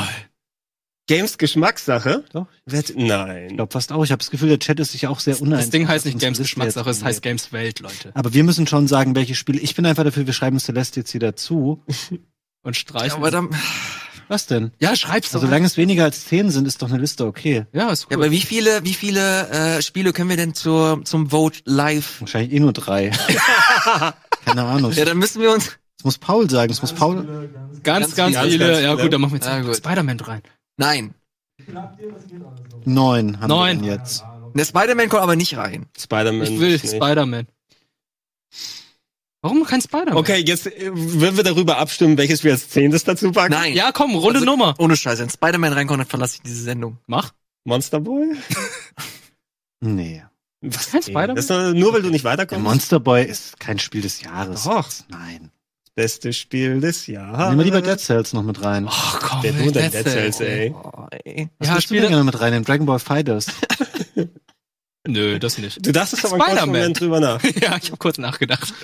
Games Geschmackssache? Doch. Wird, Ich nein. glaube fast auch. Ich habe das Gefühl, der Chat ist sich auch sehr uneinig. Das Ding heißt nicht Games Geschmackssache, es heißt. Games Welt, Leute. Aber wir müssen schon sagen, welche Spiele. Ich bin einfach dafür, wir schreiben Celeste jetzt hier dazu. Und Ja, streichen. aber, dann, Was denn? ja, schreib's Also, doch. solange es weniger als zehn sind, ist doch eine Liste okay. ja, ist ja, cool. aber wie viele, wie viele äh, Spiele können wir denn zur, zum Vote live? Wahrscheinlich eh nur drei. Keine Ahnung. Ja, dann müssen wir uns. Das muss Paul sagen. Das muss Paul. ganz, ganz ganz, viele. viele. Ganz ja gut, dann machen wir jetzt Ja, gut. Spider-Man rein. Nein. Neun haben Neun. wir denn jetzt. Der Spider-Man kommt aber nicht rein. Spider-Man. Ich will. Spider-Man. Warum kein Spider-Man? Okay, jetzt äh, würden wir darüber abstimmen, welches wir als zehntes dazu packen. Nein. Ja, komm, runde Also- Nummer. Ohne Scheiß. Wenn Spider-Man reinkommt, dann verlasse ich diese Sendung. Mach. Monster Boy? Nee. Was? Kein Spider-Man? Nur, weil du nicht Der weiterkommst. Monster Boy ist kein Spiel des Jahres. Doch. Nein. Beste Spiel des Jahres. Nehmen wir lieber Dead Cells noch mit rein. Ach komm, Der nur Dead Dead Cells, ey. Oh, ey. Was Ja, du denn Spiele. gerne mit rein? In Dragon Ball Fighters. Nö, das nicht. Du dachtest aber einen Spider-Man. Moment drüber nach. ja, ich habe kurz nachgedacht.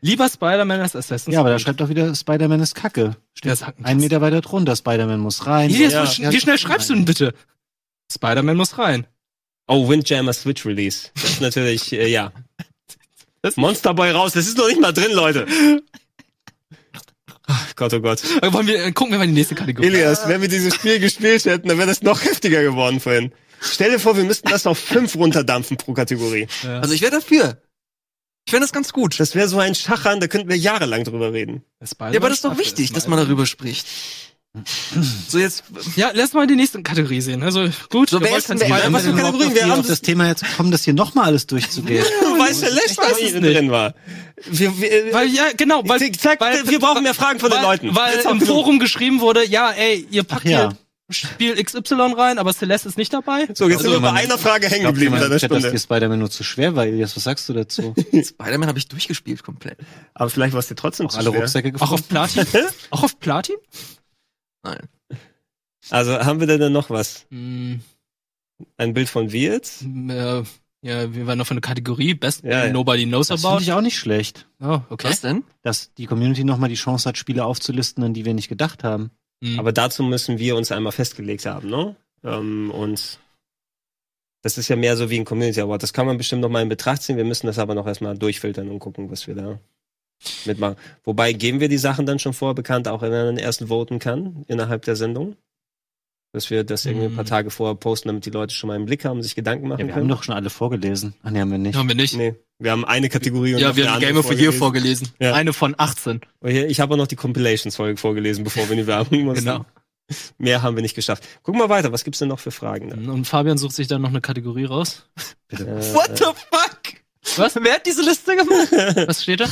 Lieber Spider-Man als Assassin's Ja, aber da Creed. schreibt auch wieder, Spider-Man ist Kacke. Steht ein. Meter weiter drunter, Spider-Man muss rein. Wie, Ja. wie, wie schnell schreibst du denn bitte? Spider-Man muss rein. Oh, Windjammer Switch Release. Das ist natürlich, äh, ja. Das- Monster Boy raus, das ist noch nicht mal drin, Leute. Ach Gott, oh Gott. Wollen wir, äh, gucken wir mal die nächste Kategorie. Elias, wenn wir dieses Spiel gespielt hätten, dann wäre das noch heftiger geworden vorhin. Stell dir vor, wir müssten das auf fünf runterdampfen pro Kategorie. Ja. Also ich wäre dafür. Ich finde das ganz gut. Das wäre so ein Schachern, da könnten wir jahrelang drüber reden. Ja, aber das ist doch wichtig, dass man darüber spricht. So jetzt, Ja, lass mal die nächste Kategorie sehen. Also gut, So, wir wer ist denn- wer- was für Kategorien? Wir haben auf das Thema jetzt gekommen, das hier nochmal alles durchzugehen. Du weißt ja nicht, was es hier nicht. drin war. Wir, wir, Weil, ja, genau, weil, Zack, weil, wir brauchen mehr Fragen von weil, den Leuten. Weil Jetzt auch im genug. Forum geschrieben wurde, ja, ey, ihr packt Ach ja. hier Spiel XY rein, aber Celeste ist nicht dabei. So, jetzt Also, sind wir bei einer Frage hängen geblieben der Chat, dass dir Spider-Man nur zu schwer war, Elias? Was sagst du dazu? Spider-Man habe ich durchgespielt komplett. Aber vielleicht war es dir trotzdem zu Alle schwer. Rucksäcke Auch gefunden? auf Platin? auch auf Platin? Nein. Also haben wir denn dann noch was? Hm, Ein Bild von wie jetzt? äh, ja, wir waren noch von der Kategorie Best Ja, ja. Nobody Knows Das About. finde ich auch nicht schlecht, Oh, okay. Was denn? dass die Community nochmal die Chance hat, Spiele aufzulisten, an die wir nicht gedacht haben. Hm. Aber dazu müssen wir uns einmal festgelegt haben, ne? Ähm, und das ist ja mehr so wie ein Community Award. Das kann man bestimmt noch mal in Betracht ziehen. Wir müssen das aber noch erstmal durchfiltern und gucken, was wir da mitmachen. Wobei geben wir die Sachen dann schon vorher bekannt, auch wenn man erst voten kann innerhalb der Sendung. Dass wir das irgendwie ein paar Hm. Tage vorher posten, damit die Leute schon mal einen Blick haben, sich Gedanken machen Ja, wir haben können. doch schon alle vorgelesen. Ah, nee, haben wir nicht. haben wir nicht. Nee, wir haben eine Kategorie und ja, wir haben Game of the Year vorgelesen. Ja. Eine von 18. Oh, hier, Ich habe auch noch die Compilations-Folge vorgelesen, bevor wir die Werbung mussten. Genau. Mehr haben wir nicht geschafft. Gucken wir weiter. Was gibt's denn noch für Fragen? Da? Und Fabian sucht sich dann noch eine Kategorie raus. Bitte. Äh, What the fuck? Was? Wer hat diese Liste gemacht? Was steht da?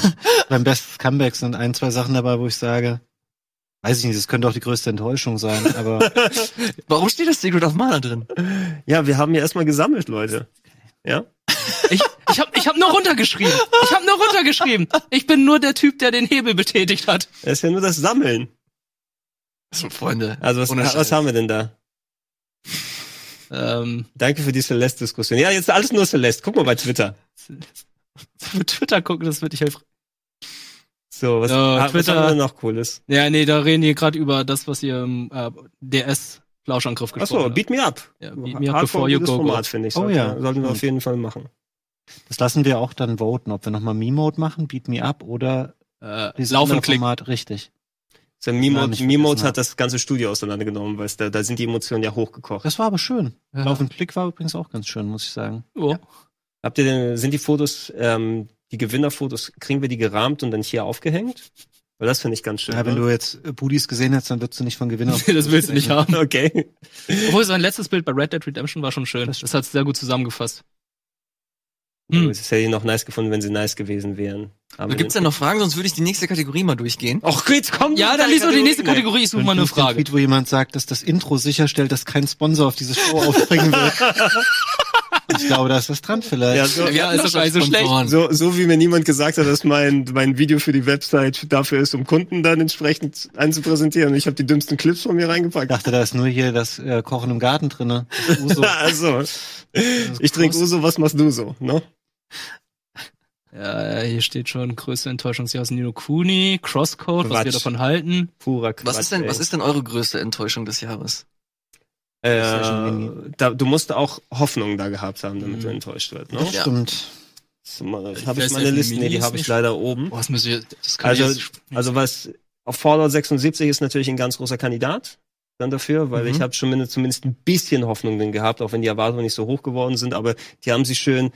Beim Best Comeback sind ein, zwei Sachen dabei, wo ich sage, weiß ich nicht, das könnte auch die größte Enttäuschung sein, aber Warum steht das Secret of Mana drin? Ja, wir haben ja erstmal gesammelt, Leute. Ja? Ich, ich habe ich hab nur runtergeschrieben. Ich habe nur runtergeschrieben. Ich bin nur der Typ, der den Hebel betätigt hat. Das ist ja nur das Sammeln. So, Freunde. Also was, was haben wir denn da? Ähm, Danke für die Celeste-Diskussion. Ja, jetzt alles nur Celeste. Guck mal bei Twitter. für Twitter gucken, das wird dich helfen. So, was, Ja, ah, was Twitter- haben wir noch Cooles? Ja, nee, da reden die gerade über das, was ihr im äh, DS-Flauschangriff gesprochen Achso, habt. Beat Me Up. Ja, beat me up Hardcore before you go. Format, finde ich. Oh Sollte, ja. Sollten wir auf Gut. jeden Fall machen. das lassen wir auch dann voten, ob wir nochmal Me-Mode machen, Beat Me Up oder Äh, Lauf und Klick. Format, richtig. Ja, Mimode vergessen hat das ganze Studio auseinandergenommen, weil da, da sind die Emotionen ja hochgekocht. Das war aber schön. Ja. Lauf und Klick war übrigens auch ganz schön, muss ich sagen. Oh. Habt ihr denn, sind die Fotos, ähm, die Gewinnerfotos, kriegen wir die gerahmt und dann hier aufgehängt? Weil das finde ich ganz schön. Ja, wenn ne? du jetzt äh, Budis gesehen hättest, dann würdest du nicht von Gewinner. Das willst du nicht haben. Okay. Obwohl sein letztes Bild bei Red Dead Redemption war schon schön. Das, hat's sehr gut zusammengefasst. Hm. Es hätte ich noch nice gefunden, wenn sie nice gewesen wären. Aber Gibt's denn noch Fragen? Sonst würde ich die nächste Kategorie mal durchgehen. Och, jetzt kommt Ja, dann liest doch die nächste Kategorie. Ich suche mal eine Frage. Tweet, wo jemand sagt, dass das Intro sicherstellt, dass kein Sponsor auf diese Show aufspringen wird. ich glaube, da ist was dran vielleicht. Ja, so, Ja, ist nicht so schlecht. so, so wie mir niemand gesagt hat, dass mein, mein Video für die Website dafür ist, um Kunden dann entsprechend einzupräsentieren. Ich habe die dümmsten Clips von mir Ich reingepackt. dachte, da ist nur hier das äh, Kochen im Garten drinne. Das Uso. also, ich trinke Uso, was machst du so? Ne? Ja, hier steht schon größte Enttäuschungsjahr aus Nino Kuni, Crosscode, was wir Quatsch. davon halten. Purer Quatsch. Was ist denn, ey. was ist denn eure größte Enttäuschung des Jahres? Äh, da, du musst auch Hoffnung da gehabt haben, damit Mhm. du enttäuscht wirst. Ne? Das stimmt. Habe ich meine Liste? Nee, die habe ich leider oben. Boah, das müssen wir, das kann Also, ich jetzt- also was auf Fallout 76 ist natürlich ein ganz großer Kandidat dann dafür, weil Mhm. ich habe schon zumindest ein bisschen Hoffnung drin gehabt, auch wenn die Erwartungen nicht so hoch geworden sind, aber die haben sich schön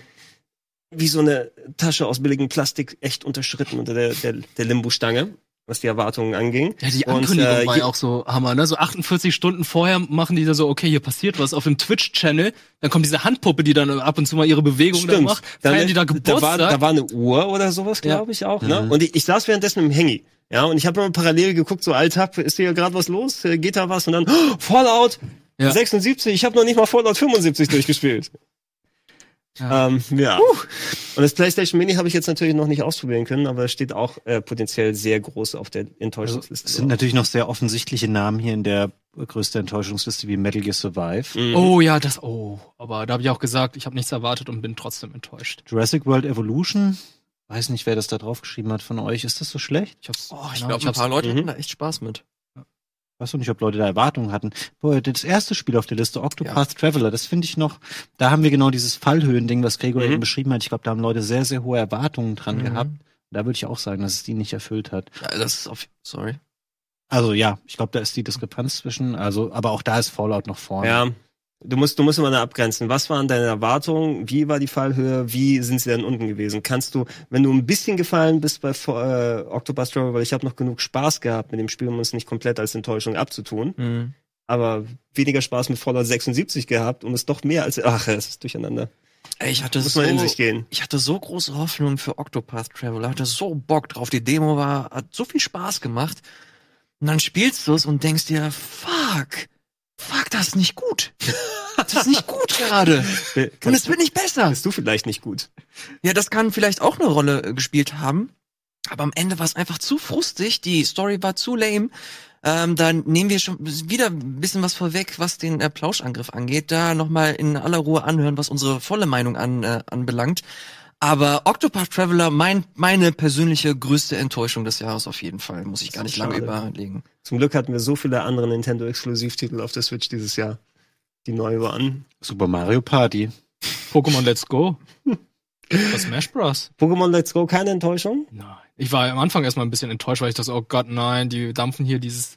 wie so eine Tasche aus billigem Plastik echt unterschritten unter der, der, der Limbo-Stange, was die Erwartungen anging. Ja, die Und, Ankündigung äh, war ja auch so Hammer, ne? So 48 Stunden vorher machen die da so, okay, hier passiert was auf dem Twitch-Channel, dann kommt diese Handpuppe, die dann ab und zu mal ihre Bewegung da macht, feiern die da da Geburtstag. war, da war eine Uhr oder sowas, glaube ich auch. Ne? Und ich, ich saß währenddessen im Hangy. Ja, und ich habe immer parallel geguckt, so Alltag, ist hier gerade was los? Äh, Geht da was? Und dann, oh, Fallout Ja. 76, ich habe noch nicht mal Fallout 75 durchgespielt. Ja. Ähm, ja. Und das PlayStation Mini habe ich jetzt natürlich noch nicht ausprobieren können, aber es steht auch äh, potenziell sehr groß auf der Also, Enttäuschungsliste. es sind natürlich noch sehr offensichtliche Namen hier in der größte Enttäuschungsliste wie Metal Gear Survive. Mhm. Oh ja, das, oh. Aber da habe ich auch gesagt, ich habe nichts erwartet und bin trotzdem enttäuscht. Jurassic World Evolution. Weiß nicht, wer das da draufgeschrieben hat von euch. Ist das so schlecht? Ich hab's, Oh, ich Ahnung, glaube, ein paar Leute mhm. hatten da echt Spaß mit. Weiß auch nicht, ob Leute da Erwartungen hatten. Boah, das erste Spiel auf der Liste, Octopath Traveler, das finde ich noch, da haben wir genau dieses Fallhöhending, was Gregor Mhm. eben beschrieben hat. Ich glaube, da haben Leute sehr, sehr hohe Erwartungen dran Mhm. gehabt. Da würde ich auch sagen, dass es die nicht erfüllt hat. Ja, das ist auf, sorry. Also ja, ich glaube, da ist die Diskrepanz zwischen, also, aber auch da ist Fallout noch vorne. Ja. Du musst, du musst immer da abgrenzen. Was waren deine Erwartungen? Wie war die Fallhöhe? Wie sind sie dann unten gewesen? Kannst du, wenn du ein bisschen gefallen bist bei äh, Octopus Travel, weil ich habe noch genug Spaß gehabt mit dem Spiel, um es nicht komplett als Enttäuschung abzutun, Mhm. aber weniger Spaß mit Fallout 76 gehabt, um es doch mehr als, ach, es ist durcheinander. Ey, ich hatte Muss so, in sich gehen. ich hatte so große Hoffnung für Octopath Traveler, hatte so Bock drauf. Die Demo war, hat so viel Spaß gemacht. Und dann spielst du es und denkst dir, fuck, fuck, das ist nicht gut. Das ist nicht gut gerade. Und es wird nicht besser. bist du vielleicht nicht gut? Ja, das kann vielleicht auch eine Rolle äh, gespielt haben. Aber am Ende war es einfach zu frustig. Die Story war zu lame. Ähm, dann nehmen wir schon wieder ein bisschen was vorweg, was den äh, Plauschangriff angeht. Da nochmal in aller Ruhe anhören, was unsere volle Meinung an, äh, anbelangt. Aber Octopath Traveler, mein, meine persönliche größte Enttäuschung des Jahres auf jeden Fall. Muss ich gar nicht lange überlegen. Zum Glück hatten wir so viele andere Nintendo-Exklusivtitel auf der Switch dieses Jahr, die neu waren. Super Mario Party. Pokémon Let's Go. Was Smash Bros. Pokémon Let's Go, keine Enttäuschung? Nein. Ich war am Anfang erstmal ein bisschen enttäuscht, weil ich dachte, oh Gott, nein, die dampfen hier dieses,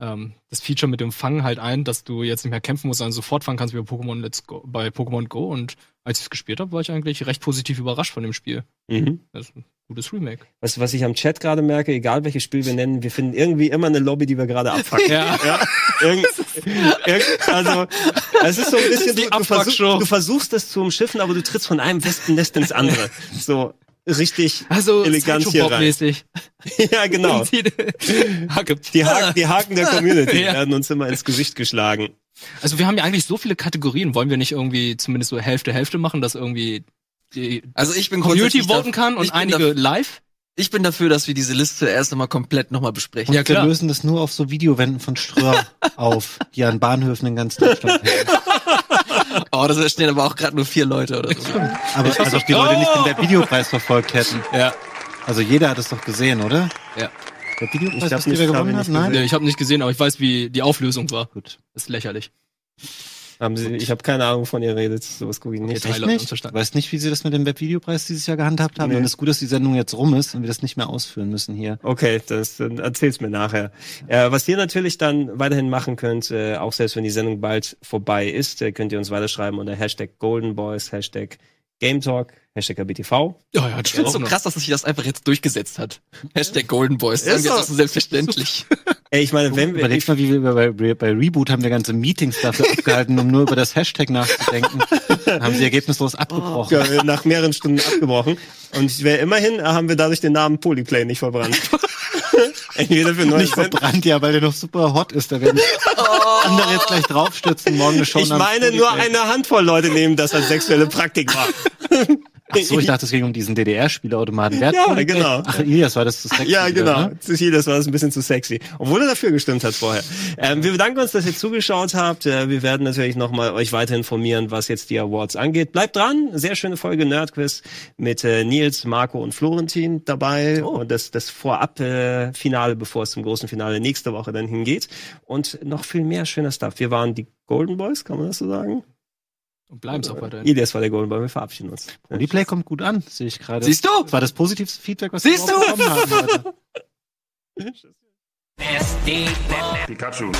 ähm, das Feature mit dem Fangen halt ein, dass du jetzt nicht mehr kämpfen musst, sondern sofort fangen kannst wie bei Pokémon Let's Go, bei Pokémon Go. Und als ich es gespielt habe, war ich eigentlich recht positiv überrascht von dem Spiel. Mhm. Das ist ein gutes Remake. Du, was ich am Chat gerade merke, egal welches Spiel wir nennen, wir finden irgendwie immer eine Lobby, die wir gerade abfacken. Ja. ja? Irgend, irgend, also, es ist so ein bisschen, die du, du, versuch, du versuchst das zu umschiffen, aber du trittst von einem Wespennest ins andere. So, richtig Also, elegant hier rein. Ja, genau. Die, Haken, die Haken der Community Ja. werden uns immer ins Gesicht geschlagen. Also wir haben ja eigentlich so viele Kategorien. Wollen wir nicht irgendwie zumindest so Hälfte Hälfte machen, dass irgendwie die Also ich bin Community voten kann und einige live? Ich bin dafür, dass wir diese Liste erst einmal komplett nochmal besprechen. Ja, Wir klar. lösen das nur auf so Videowänden von Ströer auf, die an Bahnhöfen in ganz Deutschland hängen. Oh, das stehen aber auch gerade nur vier Leute oder so. Aber als ob die Leute nicht den Webvideopreis verfolgt hätten. Ja. Also jeder hat es doch gesehen, oder? Ja. Der Videopreis, Ich hab was nicht- gewonnen ich hat? Nein? Nee, ich habe nicht gesehen, aber ich weiß, wie die Auflösung war. Gut. Das ist lächerlich. Haben Sie, ich habe keine Ahnung, von ihr redet. Sowas gucke ich nicht. Okay, Echt nicht? verstanden. Weißt nicht, wie sie das mit dem Webvideopreis dieses Jahr gehandhabt haben? Nee. Und es ist gut, dass die Sendung jetzt rum ist und wir das nicht mehr ausführen müssen hier. Okay, das dann erzähl's mir nachher. Äh, was ihr natürlich dann weiterhin machen könnt, äh, auch selbst wenn die Sendung bald vorbei ist, äh, könnt ihr uns weiterschreiben unter Hashtag GoldenBoys, Hashtag GameTalk, Hashtag KBTV. Ja, ja, das Ich finde es so krass, dass sich das einfach jetzt durchgesetzt hat. Hashtag Golden Boys. Sagen Ist wir so. das so selbstverständlich. Ey, ich meine, wenn wir, Überleg mal, wie wir bei, bei, Reboot haben wir ganze Meetings dafür abgehalten, um nur über das Hashtag nachzudenken. Haben sie ergebnislos abgebrochen. Ja, nach mehreren Stunden abgebrochen. Und wir, immerhin haben wir dadurch den Namen Polyplay nicht verbrannt. Entweder für neue Nicht verbrannt, ja, weil der noch super hot ist. Da werden andere jetzt gleich draufstürzen, morgen Show Ich meine, nur eine Handvoll Leute nehmen das als sexuelle Praktik wahr. Ach so, ich dachte, es ging um diesen DDR-Spielautomaten. Wer Ja, genau. Ach, Ilias war das zu sexy. Ja, wieder, genau. Ne? Das ist das war das ein bisschen zu sexy. Obwohl er dafür gestimmt hat vorher. Ähm, wir bedanken uns, dass ihr zugeschaut habt. Äh, wir werden natürlich nochmal euch weiter informieren, was jetzt die Awards angeht. Bleibt dran. Sehr schöne Folge Nerdquiz mit äh, Nils, Marco und Florentin dabei. Und das, das Vorab-Finale, bevor es zum großen Finale nächste Woche dann hingeht. Und noch viel mehr schöner Stuff. Wir waren die Golden Boys, kann man das so sagen? Und bleiben es auch weiterhin. Ilias war der Golden Boy. Wir verabschieden uns. Polyplay kommt gut an, sehe ich gerade. Siehst du? Das war das positivste Feedback, was Siehst wir du? bekommen haben. Pikachu.